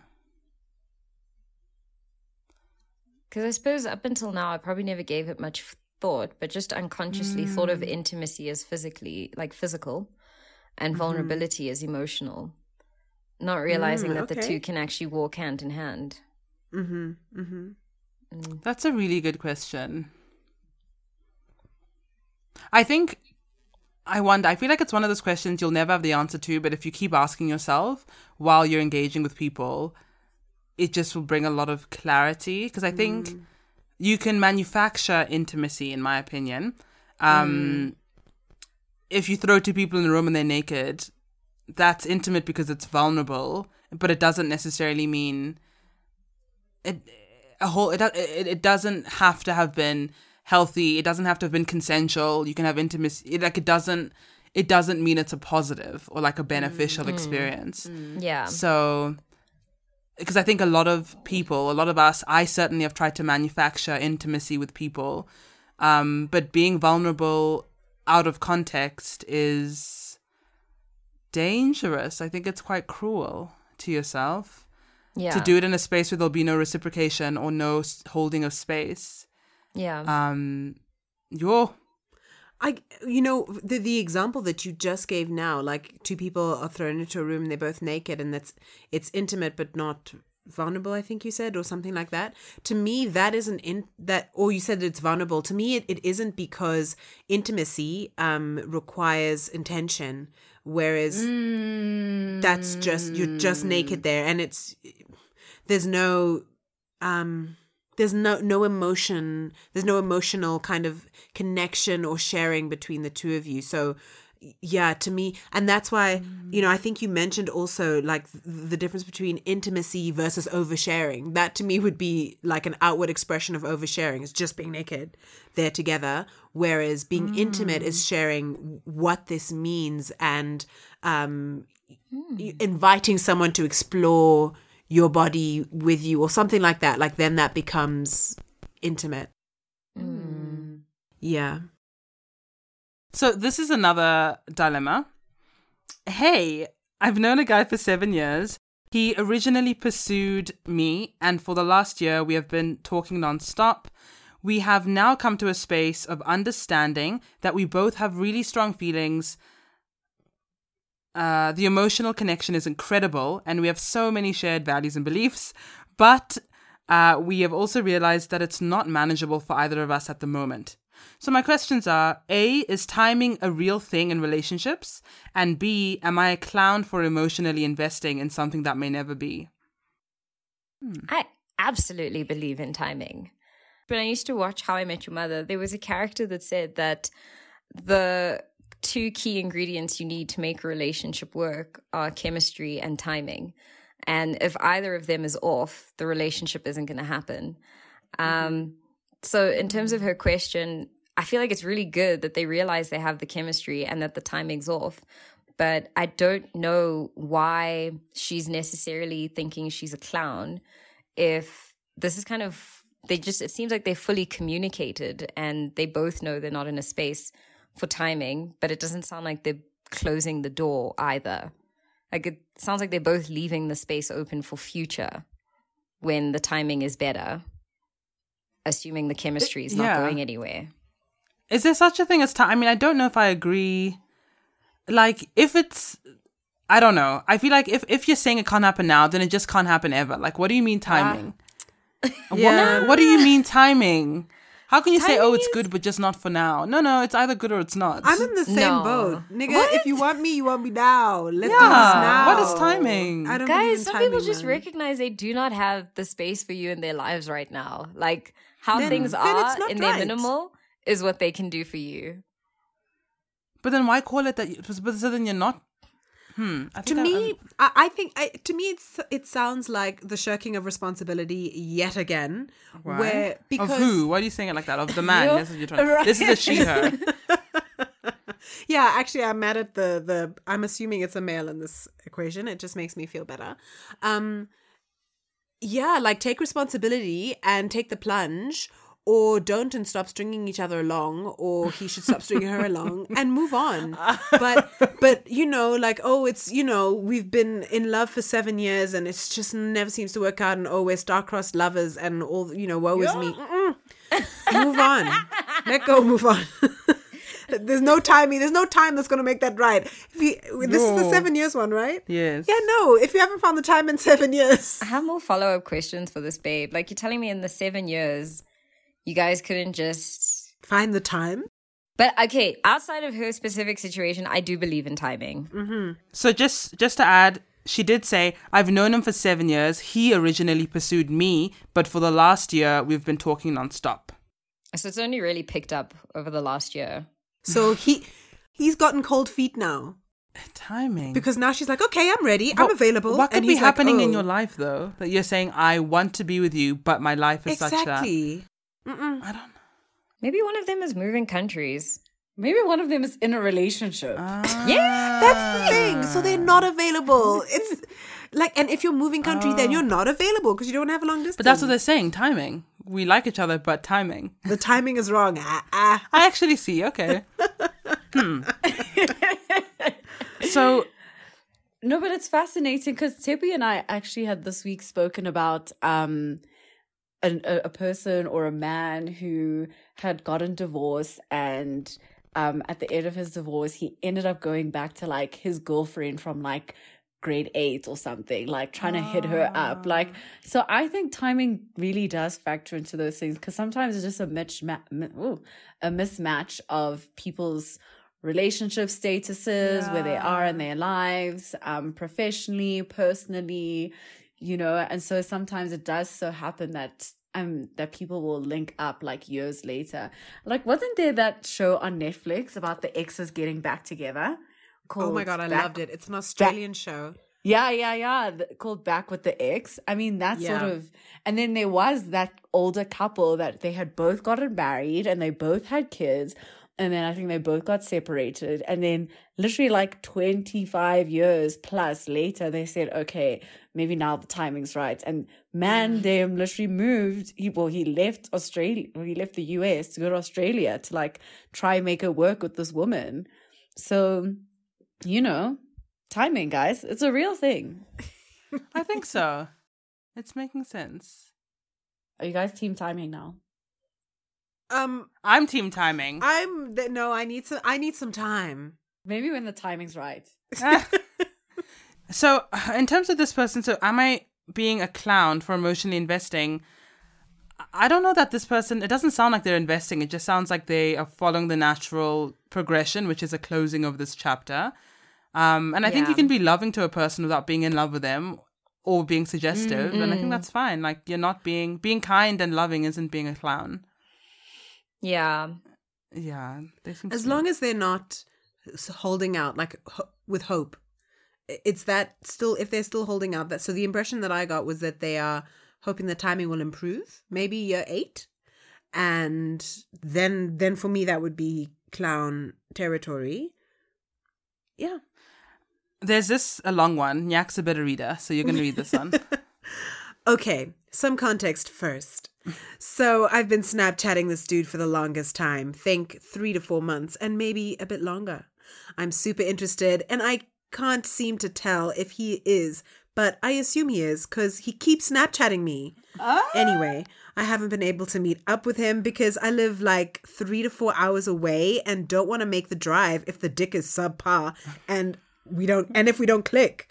Because I suppose up until now, I probably never gave it much thought, but just unconsciously thought of intimacy as physically, like physical, and vulnerability as emotional. Not realizing Mm, that the two can actually walk hand in hand. Mhm. Mhm. That's a really good question. I think I wonder, I feel like it's one of those questions you'll never have the answer to, but if you keep asking yourself while you're engaging with people, it just will bring a lot of clarity. Because I think you can manufacture intimacy, in my opinion. Um, If you throw two people in a room and they're naked, that's intimate because it's vulnerable, but it doesn't necessarily mean it a whole it, it it doesn't have to have been healthy. It doesn't have to have been consensual. You can have intimacy. It, like it doesn't it doesn't mean it's a positive or like a beneficial mm. Mm. experience. Mm. Yeah. so because i think a lot of people a lot of us i certainly have tried to manufacture intimacy with people. Um but being vulnerable out of context is dangerous. I think it's quite cruel to yourself Yeah. to do it in a space where there'll be no reciprocation or no holding of space. Yeah. Um, yo, I, you know, the the example that you just gave now, like two people are thrown into a room, and they're both naked, and that's it's intimate but not vulnerable. I think you said, or something like that. To me, that isn't in that, or you said it's vulnerable. To me, it, it isn't because intimacy um requires intention, whereas that's just you're just naked there, and it's there's no um there's no no emotion there's no emotional kind of connection or sharing between the two of you. So yeah to me and that's why you know i think you mentioned also like th- the difference between intimacy versus oversharing. That to me would be like an outward expression of oversharing. It's just being naked there together whereas being intimate is sharing what this means and um y- inviting someone to explore your body with you or something like that like then that becomes intimate hmm. yeah So this is another dilemma. Hey, I've known a guy for seven years. He originally pursued me, and for the last year, we have been talking nonstop. We have now come to a space of understanding that we both have really strong feelings. Uh, the emotional connection is incredible, and we have so many shared values and beliefs. But uh, we have also realized that it's not manageable for either of us at the moment. So my questions are A, is timing a real thing in relationships? And B, am I a clown for emotionally investing in something that may never be? I absolutely believe in timing. When I used to watch How I Met Your Mother, there was a character that said that the two key ingredients you need to make a relationship work are chemistry and timing. And if either of them is off, the relationship isn't going to happen. Um, so, in terms of her question, I feel like it's really good that they realize they have the chemistry and that the timing's off. But I don't know why she's necessarily thinking she's a clown if this is kind of, they just, it seems like they fully communicated and they both know they're not in a space for timing, but it doesn't sound like they're closing the door either. Like it sounds like they're both leaving the space open for future when the timing is better, assuming the chemistry is not yeah. going anywhere. Is there such a thing as time? I mean, I don't know if I agree. Like, if it's, I don't know. I feel like if if you're saying it can't happen now, then it just can't happen ever. Like, what do you mean ah. timing? <laughs> Yeah. What, what do you mean timing? How can you say, oh, it's good, but just not for now? No, no, it's either good or it's not. I'm in the same No. boat, nigga. If you want me, you want me now. Let's do this now. what is timing? I don't believe Guys, some timing, people just man. recognize they do not have the space for you in their lives right now. Like how Then- things are it's not in their minimal is what they can do for you. but then why call it that? You, but so then you're not. Hmm. To me, I, I think I, to me it's it sounds like the shirking of responsibility yet again. Why? Where because of who? Why are you saying it like that? Of the man? <laughs> That's what you're trying. Right. This is a she her. <laughs> yeah, actually, I'm mad at the the. I'm assuming it's a male in this equation. It just makes me feel better. Um, yeah, like take responsibility and take the plunge, or don't and stop stringing each other along, or he should stop stringing her along <laughs> and move on. But <laughs> but you know, like oh, it's you know we've been in love for seven years and it's just never seems to work out, and oh, we're star-crossed lovers, and all you know, woe is me. Mm-mm. Move on, let go, move on. <laughs> There's no timing. There's no time that's going to make that right. If you, this is the seven years one, right? Yes. Yeah, no. If you haven't found the time in seven years, I have more follow up questions for this babe. Like you're telling me in the seven years, you guys couldn't just. find the time. But okay, outside of her specific situation, I do believe in timing. Mm-hmm. So just just to add, she did say, "I've known him for seven years. He originally pursued me, but for the last year, we've been talking nonstop." So it's only really picked up over the last year. So he he's gotten cold feet now Timing. because now she's like, okay, I'm ready. I'm available. What could And be he's like, happening in "Oh." your life though that you're saying, "I want to be with you, but my life is such that." Exactly. I don't. Maybe one of them is moving countries. Maybe one of them is in a relationship. Yeah, that's the thing. So they're not available. It's <laughs> like, and if you're moving country, then you're not available because you don't have a long distance. But that's what they're saying. Timing. We like each other, but timing. the timing is wrong. Ah, ah. I actually see. Okay. <laughs> hmm. So <laughs> No, but it's fascinating because Tshepi and I actually had this week spoken about um an, a, a person or a man who had gotten divorced and um at the end of his divorce he ended up going back to like his girlfriend from like grade eight or something like trying to hit her up. Like so i think timing really does factor into those things because sometimes it's just a mismatch a mismatch of people's relationship statuses where they are in their lives um professionally personally you know and so sometimes it does so happen that um that people will link up like years later. Like, wasn't there that show on Netflix about the exes getting back together? Oh my god, I Back- loved it. It's an Australian show. Yeah, yeah, yeah. th- Called Back with the Ex. I mean, that sort of. And then there was that older couple that they had both gotten married and they both had kids. And then I think they both got separated. And then literally like 25 years plus later, they said, okay, maybe now the timing's right. And man, mm. them literally moved. He, well, he left Australia, he left the US to go to Australia to like try and make it work with this woman. So, you know, timing, guys. It's a real thing. <laughs> I think so. It's making sense. Are you guys team timing now? Um, I'm team timing. I'm th- no. I need some. I need some time. Maybe when the timing's right. <laughs> so, <sighs> in terms of this person, so am I being a clown for emotionally investing? I don't know that this person, it doesn't sound like they're investing. It just sounds like they are following the natural progression, which is a closing of this chapter. Um, and I think you can be loving to a person without being in love with them or being suggestive. And I think that's fine. Like, you're not being, being kind and loving isn't being a clown. Yeah. Yeah. They seem to As be- long as they're not holding out, like ho- with hope, it's that still. If they're still holding out, that so the impression that I got was that they are hoping the timing will improve. Maybe year eight, and then then for me that would be clown territory. Yeah. There's this, a long one. Nyak's a better reader. So you're going to read this one. <laughs> Okay, some context first. So I've been Snapchatting this dude for the longest time. Think three to four months, and maybe a bit longer. I'm super interested, and I can't seem to tell if he is, but I assume he is because he keeps Snapchatting me. Anyway, I haven't been able to meet up with him because I live like three to four hours away and don't want to make the drive if the dick is subpar and we don't and if we don't click.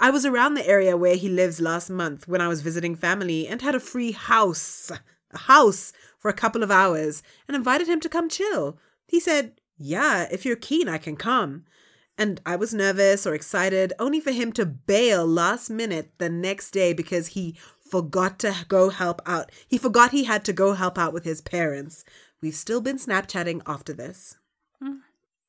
I was around the area where he lives last month when I was visiting family and had a free house, a house for a couple of hours and invited him to come chill. He said, Yeah, if you're keen, I can come. And I was nervous or excited, only for him to bail last minute the next day because he forgot to go help out. He forgot he had to go help out with his parents. We've still been Snapchatting after this.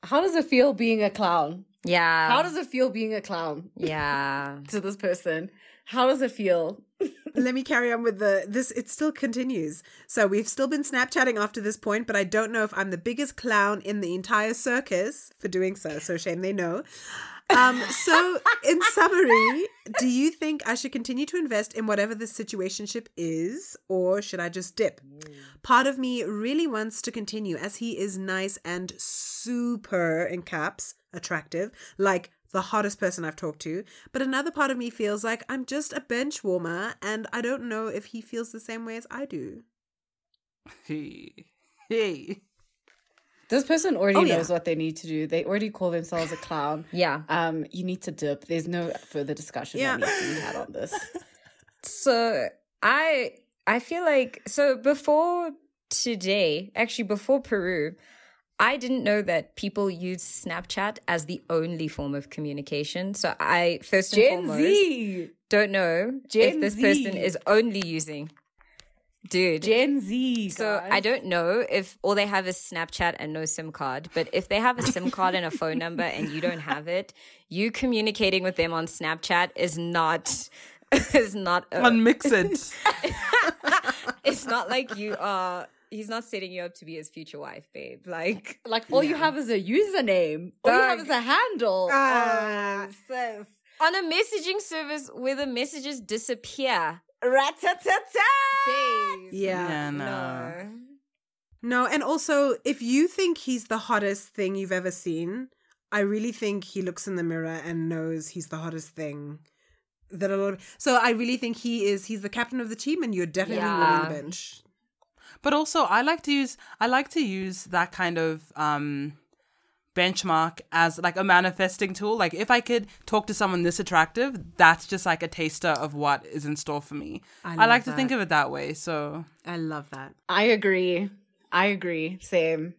How does it feel being a clown? Yeah. How does it feel being a clown Yeah. <laughs> to this person? How does it feel? <laughs> Let me carry on with the this it still continues. So we've still been Snapchatting after this point, but I don't know if I'm the biggest clown in the entire circus for doing so. So shame they know. Um, so in summary, do you think I should continue to invest in whatever this situationship is, or should I just dip? Part of me really wants to continue as he is nice and super in caps attractive, like the hottest person I've talked to. But another part of me feels like I'm just a bench warmer and I don't know if he feels the same way as I do. hey. Hey. This person already Oh, yeah. knows what they need to do. They already call themselves a clown. <laughs> Yeah. Um, you need to dip. There's no further discussion Yeah. that needs to be had on this. <laughs> So I I feel like so before today, actually before Peru, I didn't know that people use Snapchat as the only form of communication. So I first and Gen foremost Z, don't know Gen if this person is only using dude. Gen Z. so. I don't know if all they have is Snapchat and no SIM card. But if they have a SIM <laughs> card and a phone number and you don't have it, you communicating with them on Snapchat is not <laughs> is not a, Unmix it. <laughs> it's not like you are he's not setting you up to be his future wife, babe. Like like all you have is a username. All you have is a handle. Ah. Oh, on a messaging service where the messages disappear. Rat-ta-ta-ta! Yeah. yeah, no. No. No, and also if you think he's the hottest thing you've ever seen, I really think he looks in the mirror and knows he's the hottest thing. That a lot of, so I really think he is he's the captain of the team and you're definitely Yeah. winning the bench. But also, I like to use I like to use that kind of um, benchmark as like a manifesting tool. Like if I could talk to someone this attractive, that's just like a taster of what is in store for me. I I, love like to think of it that way. So I love that. I agree. I agree. Same.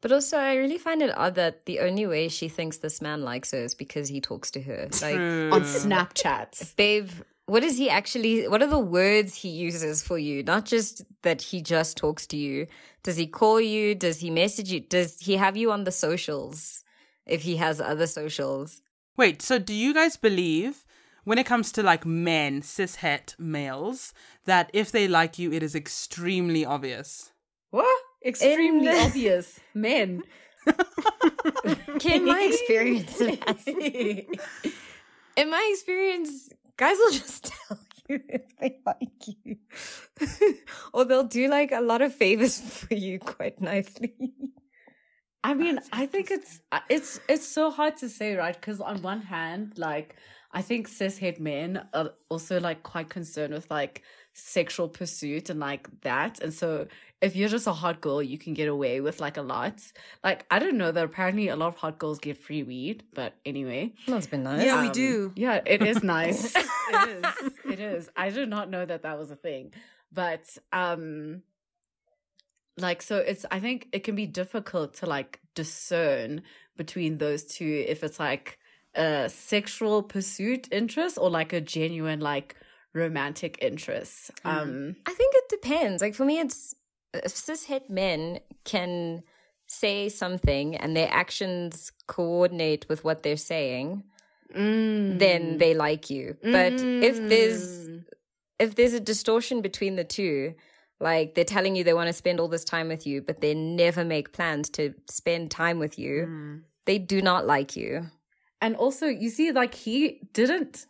But also I really find it odd that the only way she thinks this man likes her is because he talks to her. Like true. On Snapchat. <laughs> babe, what is he actually what are the words he uses for you not just that he just talks to you does he call you does he message you does he have you on the socials if he has other socials Wait, so do you guys believe when it comes to like men, cishet males, that if they like you, it is extremely obvious? What? Extremely the- obvious. Men. <laughs> in my experience <laughs> in my experience guys will just <laughs> tell you if they like you. <laughs> Or they'll do like a lot of favors <laughs> for you quite nicely. I mean, I think it's uh, it's it's so hard to say, right? Because on one hand, like I think cishet men are also like quite concerned with like sexual pursuit and like that, and so if you're just a hot girl, you can get away with like a lot. Like I don't know that apparently a lot of hot girls get free weed, but anyway, that's been nice Yeah, we Um, do. Yeah, it is nice. <laughs> it is. It is. I did not know that that was a thing. But um like so it's I think it can be difficult to like discern between those two if it's like a sexual pursuit interest or like a genuine like romantic interest. Um I think it depends. Like for me, it's if cishet men can say something and their actions coordinate with what they're saying, mm, then they like you. But if there's Mm. if there's a distortion between the two, like they're telling you they want to spend all this time with you, but they never make plans to spend time with you, Mm. they do not like you. And also, you see, like he didn't.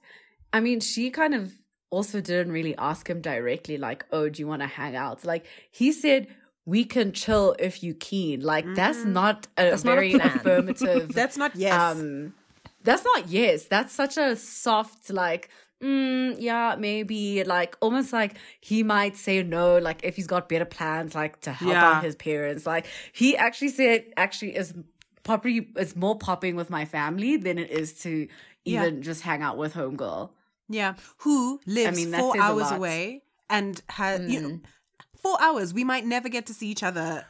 I mean, she kind of also didn't really ask him directly, like, "Oh, do you want to hang out?" Like he said, "We can chill if you keen." Like that's not a That's not a very affirmative. <laughs> That's not yes. Um, that's not yes. That's such a soft like. Mm, yeah, maybe like almost like he might say no, like if he's got better plans, like to help Yeah. out his parents. Like he actually said, actually is probably it's more popping with my family than it is to Yeah. even just hang out with homegirl. Yeah. Who lives mean, four hours away and has you Mm. know four hours? We might never get to see each other.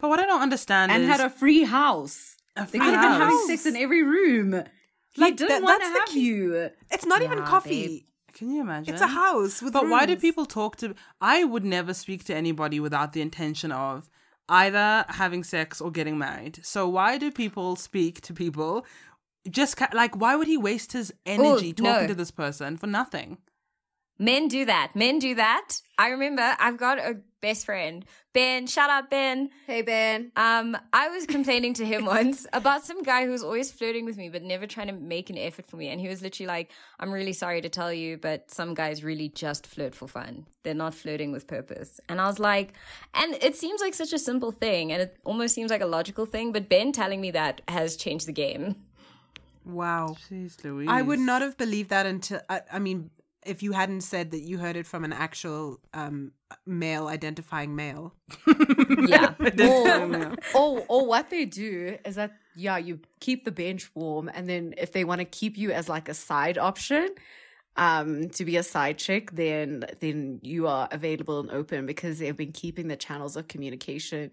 But what I don't understand And is had a free house. a They free could have been having sex in every room. He Like, didn't that- want to that's the have key- you. It's not even Yeah, coffee. Can you imagine? It's a house with. But why do people talk to? I would never speak to anybody without the intention of either having sex or getting married. So why do people speak to people? Just ca- like why would he waste his energy no. talking to this person for nothing? Men do that. Men do that. I remember I've got a best friend, Ben. Shout out, Ben. Hey Ben. Um, I was complaining to him <laughs> once about some guy who was always flirting with me, but never trying to make an effort for me. And he was literally like, I'm really sorry to tell you, but some guys really just flirt for fun. They're not flirting with purpose. And I was like, and it seems like such a simple thing, and it almost seems like a logical thing, but Ben telling me that has changed the game. Wow. Jeez Louise. I would not have believed that until I, I mean, if you hadn't said that you heard it from an actual um, male identifying male. Yeah. or, or, or what they do is that yeah you keep the bench warm and then if they want to keep you as like a side option um to be a side chick then then you are available and open because they've been keeping the channels of communication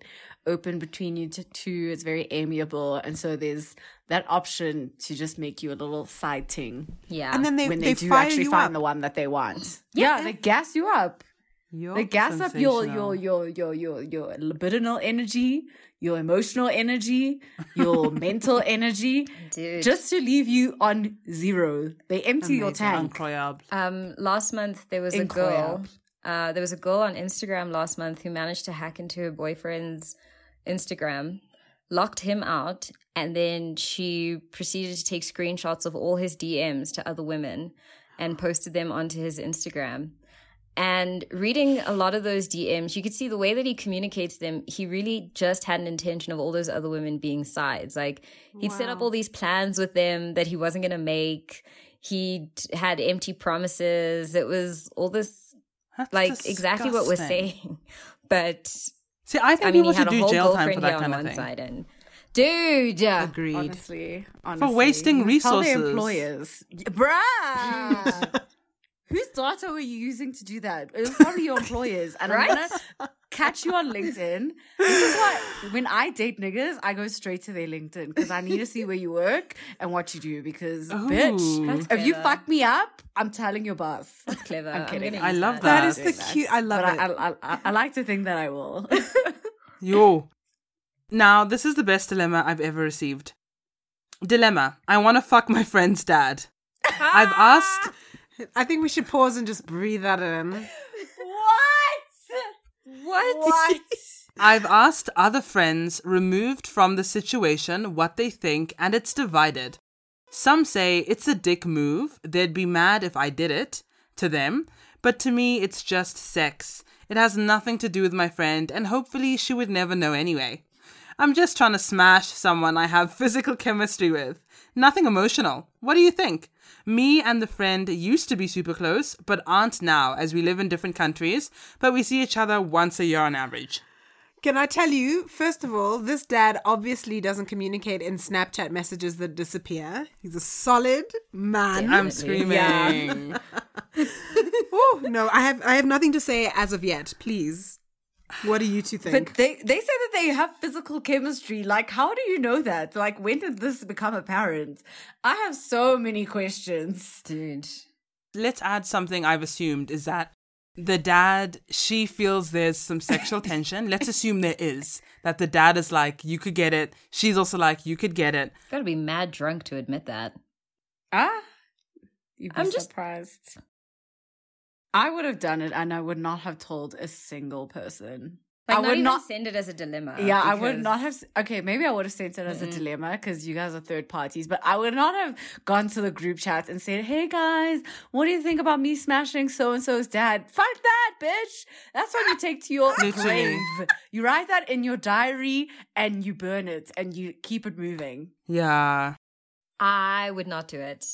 open between you two it's very amiable and so there's that option to just make you a little side ting Yeah. And then they, when they, they, do fire actually you find up. the one that they want yeah, they gas you up You're they gas up your your your your your your libidinal energy, your emotional energy, your <laughs> mental energy, Dude. just to leave you on zero. They empty your tank. Incroyable. Um, last month there was a girl. Uh, there was a girl on Instagram last month who managed to hack into her boyfriend's Instagram, locked him out, and then she proceeded to take screenshots of all his DMs to other women and <sighs> posted them onto his Instagram. And reading a lot of those DMs, you could see the way that he communicates them. He really just had an intention of all those other women being sides. Like he'd set up all these plans with them that he wasn't going to make. He had empty promises. It was all this, That's like exactly what we're saying. <laughs> But See, I think I mean, people he had should a do whole jail time for here that on kind of one thing. side, and dude, yeah. Agreed. Honestly, honestly, wasting You must tell the resources. employers, bruh. <laughs> whose data were you using to do that? It was probably your employers. And I'm gonna <laughs> catch you on LinkedIn. This is why when I date niggas, I go straight to their LinkedIn because I need to see where you work and what you do. Because Ooh. bitch, That's if you fuck me up, I'm telling your boss. That's clever. I'm I'm kidding. I love That that. is the cute. I love but it. I, I, I, I like to think that I will. <laughs> Yo. Now, this is the best dilemma I've ever received. Dilemma. I want to fuck my friend's dad. I've asked. I think we should pause and just breathe that in. What? What? What? <laughs> I've asked other friends removed from the situation what they think, and it's divided. Some say it's a dick move, they'd be mad if I did it to them, but to me, it's just sex. It has nothing to do with my friend, and hopefully, she would never know anyway. I'm just trying to smash someone I have <laughs> physical chemistry with. Nothing emotional. What do you think? Me and the friend used to be super close, but aren't now as we live in different countries, but we see each other once a year on average. Can I tell you, first of all, this dad obviously doesn't communicate in Snapchat messages that disappear. He's a solid man. I'm screaming. <laughs> oh no, I have I have nothing to say as of yet. Please, what do you two think? But they, they say that they have physical chemistry. Like, how do you know that? Like, when did this become apparent? I have so many questions. Dude. Let's add something I've assumed is that the dad, she feels there's some sexual <laughs> tension. Let's assume there is. That the dad is like, you could get it. She's also like, you could get it. Gotta be mad drunk to admit that. Ah, you'd be I'm just- surprised. I would have done it, and I would not have told a single person. Like, I not would even not. send it as a dilemma. Yeah, I would not have. Okay, maybe I would have sent it as a dilemma because you guys are third parties, but I would not have gone to the group chat and said, "Hey guys, what do you think about me smashing so and so's dad?" Fuck that, bitch. That's what you take to your <laughs> grave. You write that in your diary and you burn it and you keep it moving. Yeah. I would not do it.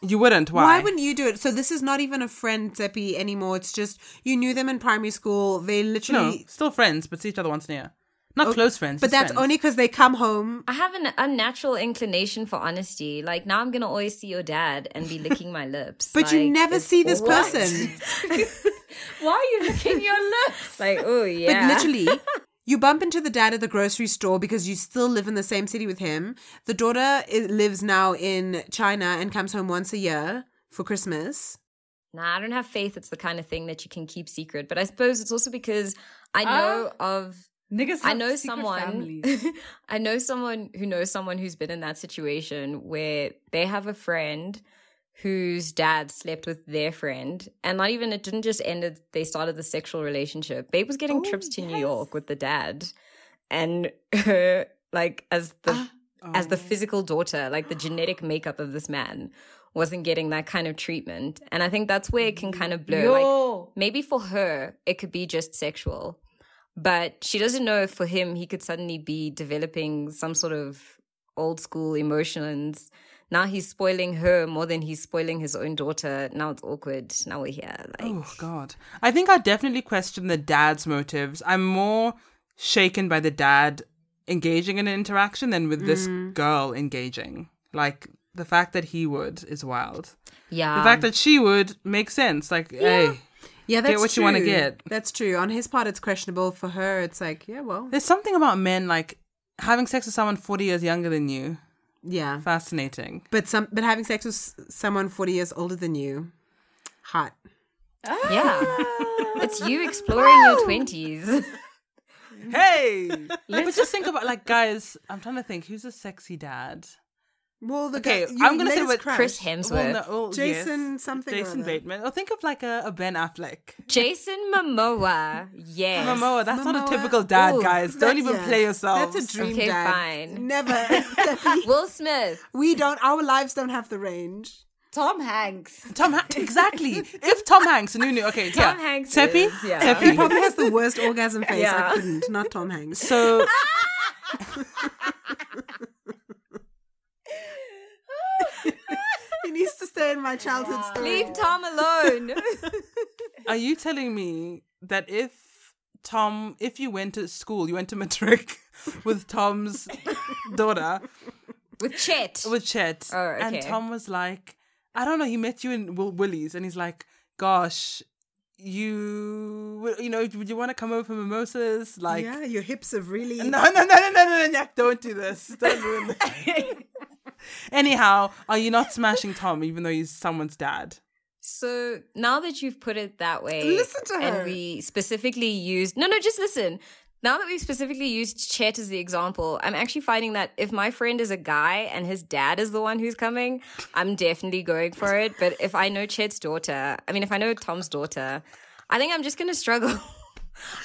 You wouldn't. Why? Why wouldn't you do it? So this is not even a friend Zeppi anymore. It's just you knew them in primary school. They No, literally, still friends, but see each other once in a year. Not oh, close friends. but that's friends. only because they come home. I have an unnatural inclination for honesty. Like now, I'm gonna always see your dad and be licking my lips. <laughs> But you never see this What? person. <laughs> Why are you licking your lips? <laughs> Like, oh yeah. But literally, you bump into the dad at the grocery store because you still live in the same city with him. The daughter i- lives now in China and comes home once a year for Christmas. Nah, I don't have faith. It's the kind of thing that you can keep secret. But I suppose it's also because I ah, know of. Niggas have I know someone. <laughs> I know someone who knows someone who's been in that situation where they have a friend whose dad slept with their friend, and not even it didn't just end. it- They started the sexual relationship. Babe was getting Oh, trips to New. York with the dad, and her like as the Ah. as the physical daughter, like the genetic <gasps> makeup of this man wasn't getting that kind of treatment. And I think that's where it can kind of blur. Like maybe for her it could be just sexual, but she doesn't know if for him he could suddenly be developing some sort of old school emotions. Now he's spoiling her more than he's spoiling his own daughter. Now it's awkward. Now we're here. Like Oh God. I think I definitely question the dad's motives. I'm more shaken by the dad engaging in an interaction than with this mm. girl engaging. Like the fact that he would is wild. yeah. The fact that she would makes sense. Like, hey, Yeah, that's what you wanna get. That's true. On his part, it's questionable. For her, it's like, yeah, well, there's something about men like having sex with someone 40 years younger than you. Yeah. Fascinating. But some, but having sex with someone forty years older than you, hot. Ah. yeah. it's you exploring your twenties. <laughs> Hey, but just think about like guys. I'm trying to think who's a sexy dad. Well, the Okay, guy- you I'm gonna say us what crash. Chris Hemsworth. Well, no, oh, Jason yes. something Jason other. Bateman. Or think of like a, a Ben Affleck. <laughs> Jason Momoa. Yes. Momoa, that's not a typical dad, Ooh, guys. Don't even yeah. play yourself. That's a dream Okay, dad. fine. Never. <laughs> <laughs> Will Smith. we don't. Our lives don't have the range. Tom Hanks. Tom Hanks, exactly. if Tom Hanks, Nunu, okay, Tom yeah. Hanks Tshepi, is, yeah. He Tshepi. probably has the worst orgasm face. Yeah. I couldn't. Not Tom Hanks. So, <laughs> He needs to stay in my childhood story. Leave Tom alone. <laughs> are you telling me that if Tom, if you went to school, you went to matric <laughs> with Tom's daughter, With Chet. with Chet, Oh, and. Tom was like, I don't know, he met you in Will- Willie's, and he's like, gosh, you you know, would you want to come over for mimosas? Like, yeah, your hips have really. no, no, no, no, no, no, no, don't do this. Don't ruin this. Anyhow, are you not smashing Tom even though he's someone's dad? So now that you've put it that way, Listen to her. and we specifically used no, no, just listen. Now that we've specifically used Chet as the example, I'm actually finding that if my friend is a guy and his dad is the one who's coming, I'm definitely going for it. But if I know Chet's daughter, I mean, if I know Tom's daughter, I think I'm just going to struggle. <laughs>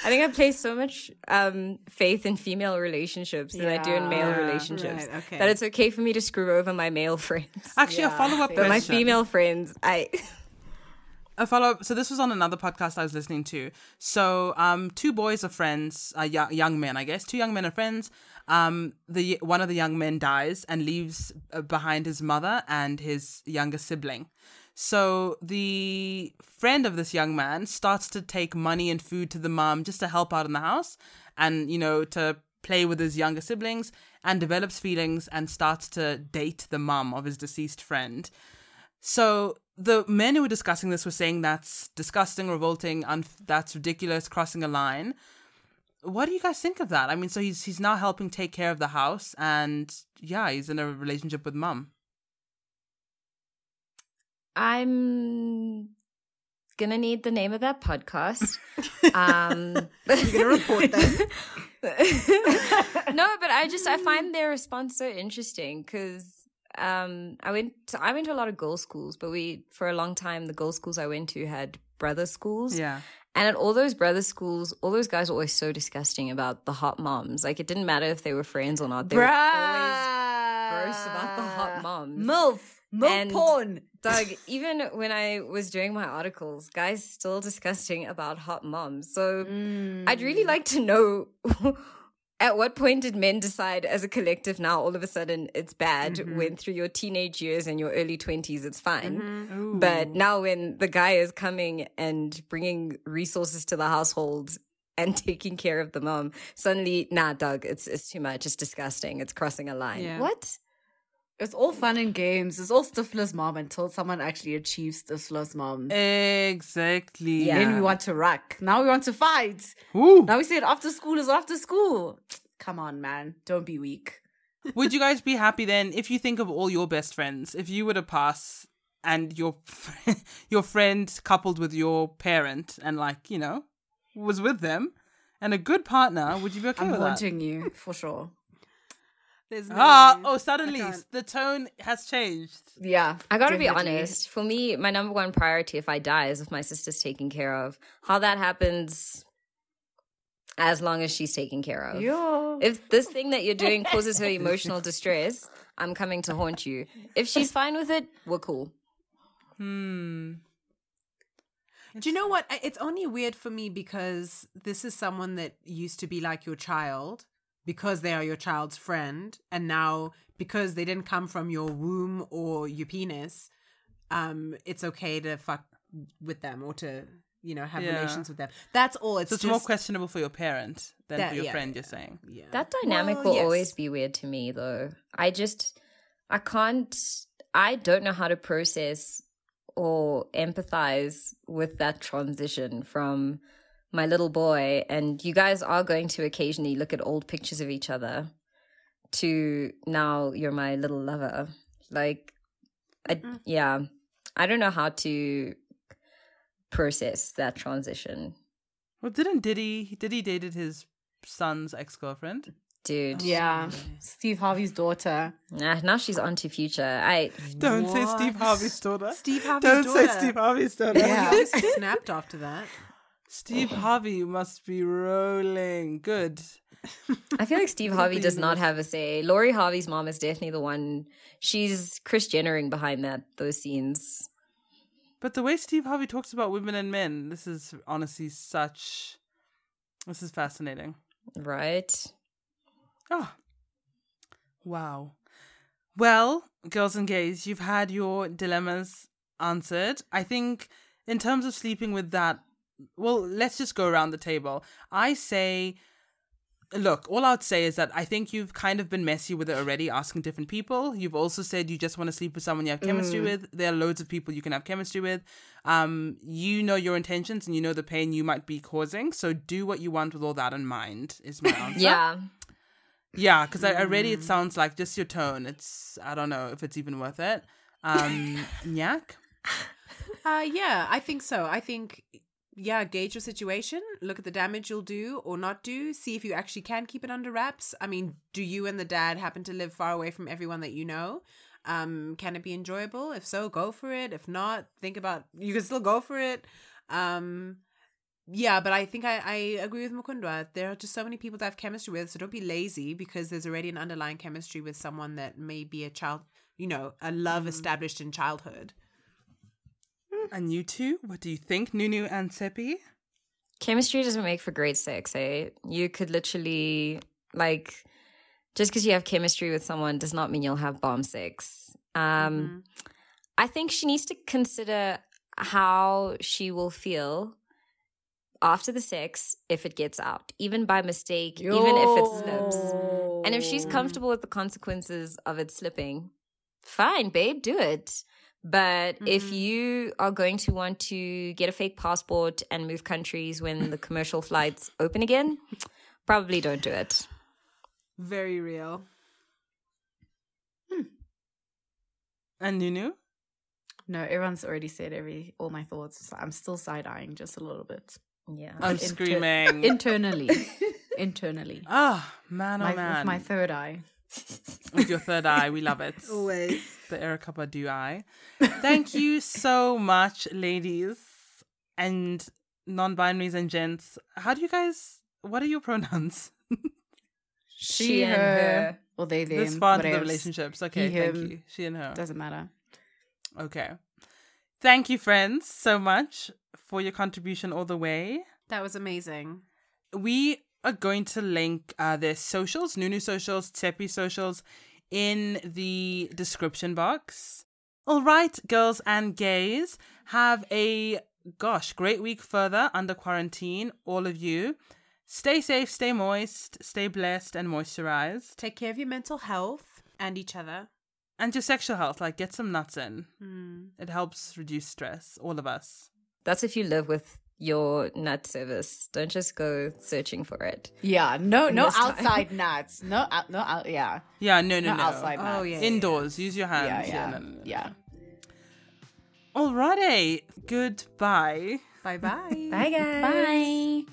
I think I place so much um, faith in female relationships than I do in male Yeah, relationships. right, okay. That it's okay for me to screw over my male <laughs> friends. Actually, a follow up But my female friends, I. <laughs> a follow up. So this was on another podcast I was listening to. So um, two boys are friends, uh, young, young men, I guess. Two young men are friends. Um, the one of the young men dies and leaves uh, behind his mother and his younger sibling. So the friend of this young man starts to take money and food to the mom just to help out in the house, and you know to play with his younger siblings, and develops feelings and starts to date the mom of his deceased friend. So the men who were discussing this were saying that's disgusting, revolting, un- that's ridiculous, crossing a line. What do you guys think of that? I mean, so he's he's now helping take care of the house, and yeah, he's in a relationship with mum. I'm gonna need the name of that podcast. <laughs> Um, You're gonna report them. <laughs> no, but I just I find their response so interesting because um, I went to, I went to a lot of girls' schools, but we for a long time the girls' schools I went to had brother schools. Yeah. And at all those brother schools, all those guys were always so disgusting about the hot moms. Like it didn't matter if they were friends or not. They were always gross about the hot moms. MILF. MILF And- porn. Doug, even when I was doing my articles, guys still disgusting about hot moms. So I'd really mm. like to know <laughs> at what point did men decide as a collective now all of a sudden it's bad mm-hmm. when through your teenage years and your early 20s it's fine. Mm-hmm. But now when the guy is coming and bringing resources to the household and <laughs> taking care of the mom, suddenly, nah, Doug, it's, it's too much. It's disgusting. It's crossing a line. Yeah. What? It's all fun and games. It's all Stifler's mom until someone actually achieves Stifler's mom. Exactly. Yeah. Then we want to rack. Now we want to fight. Ooh. Now we said after school is after school. <tsk> Come on, man. Don't be weak. <laughs> Would you guys be happy then if you think of all your best friends? If you were to pass and your <laughs> your friend coupled with your parent and like you know was with them and a good partner, would you be okay I'm with that? haunting you for sure. There's no Ah, oh, suddenly the tone has changed. Yeah. I gotta be honest. For me, my number one priority if I die is if my sister's taken care of. How that happens, as long as she's taken care of. Yo. If this thing that you're doing <laughs> causes her emotional distress, I'm coming to haunt you. If she's <laughs> fine with it, we're cool. Hmm. Do you know what? It's only weird for me because this is someone that used to be like your child because they are your child's friend, and now because they didn't come from your womb or your penis, um, it's okay to fuck with them or to you know have Yeah. relations with them. That's all. It's So it's just more questionable for your parent than That- for your yeah, friend. yeah. You're saying. yeah. That dynamic Well, will yes. always be weird to me, though. I just, I can't, I don't know how to process or empathize with that transition from my little boy. And you guys are going to occasionally look at old pictures of each other to now you're my little lover. Like, I, mm. yeah, I don't know how to process that transition, Well, didn't Diddy Diddy dated his son's ex girlfriend? dude. Oh, yeah. Steve Harvey's daughter. Nah, now she's on to future. I Don't say Steve Harvey's daughter. Steve Harvey's daughter. Don't say. Steve Harvey's daughter. Yeah. He obviously <laughs> snapped after that. Steve Harvey must be rolling. Good. <laughs> I feel like Steve <laughs> Harvey does not have a say. Lori Harvey's mom is definitely the one. She's Kris Jennering behind that those scenes. But the way Steve Harvey talks about women and men, this is honestly such. This is fascinating. Right? Oh. Wow. Well, girls and gays, you've had your dilemmas answered. I think in terms of sleeping with that, well, let's just go around the table. I say look, all I would say is that I think you've kind of been messy with it already, asking different people. You've also said you just want to sleep with someone you have chemistry with. There are loads of people you can have chemistry with. Um, you know your intentions and you know the pain you might be causing. So do what you want with all that in mind. Is my <laughs> answer. Yeah. Yeah, because I already it sounds like just your tone. It's I don't know if it's even worth it. Um, <laughs> Nyak. Uh, yeah, I think so. I think, yeah, gauge your situation, look at the damage you'll do or not do, see if you actually can keep it under wraps. I mean, do you and the dad happen to live far away from everyone that you know? Um, can it be enjoyable? If so, go for it. If not, think about you can still go for it. Um, yeah, but I think I, I agree with Mukundwa. There are just so many people to have chemistry with, so don't be lazy because there's already an underlying chemistry with someone that may be a child, you know, a love established in childhood. And you two, what do you think, Nunu and Tshepi? Chemistry doesn't make for great sex, eh? You could literally, like, just because you have chemistry with someone does not mean you'll have bomb sex. Um, I think she needs to consider how she will feel after the sex if it gets out, even by mistake, even if it slips. And if she's comfortable with the consequences of it slipping, fine, babe, do it. But if you are going to want to get a fake passport and move countries when the commercial flights open again, probably don't do it. Very real. And you Nunu? No, everyone's already said every all my thoughts. So I'm still side eyeing just a little bit. Yeah. I'm Inter- screaming. <laughs> Internally. <laughs> Internally. Ah, man, oh My, man. with my third eye. <laughs> with your third eye. We love it. Always. The Erykah Badu eye. Thank you so much, ladies and non-binaries and gents. How do you guys? What are your pronouns? <laughs> She and her. Or they, them. this far into the relationships. Okay, He, thank him. you. She and her. Doesn't matter. Okay. Thank you, friends, so much for your contribution all the way. That was amazing. we are going to link uh, their socials, Nunu socials, Tshepi socials, in the description box. All right, girls and gays, have a gosh, great week further under quarantine, all of you. Stay safe, stay moist, stay blessed and moisturized. Take care of your mental health and each other. And your sexual health, like get some nuts in. It helps reduce stress, all of us. That's if you live with your nut service. Don't just go searching for it. Yeah, no, no this time. outside <laughs> nuts. No, out, no, out. Yeah, Yeah, no, no, no, no. outside oh, nuts. Oh, yeah. Indoors, use your yeah, hands. yeah, no, no, no. yeah. Alrighty, goodbye. Bye bye. Bye, guys. Bye.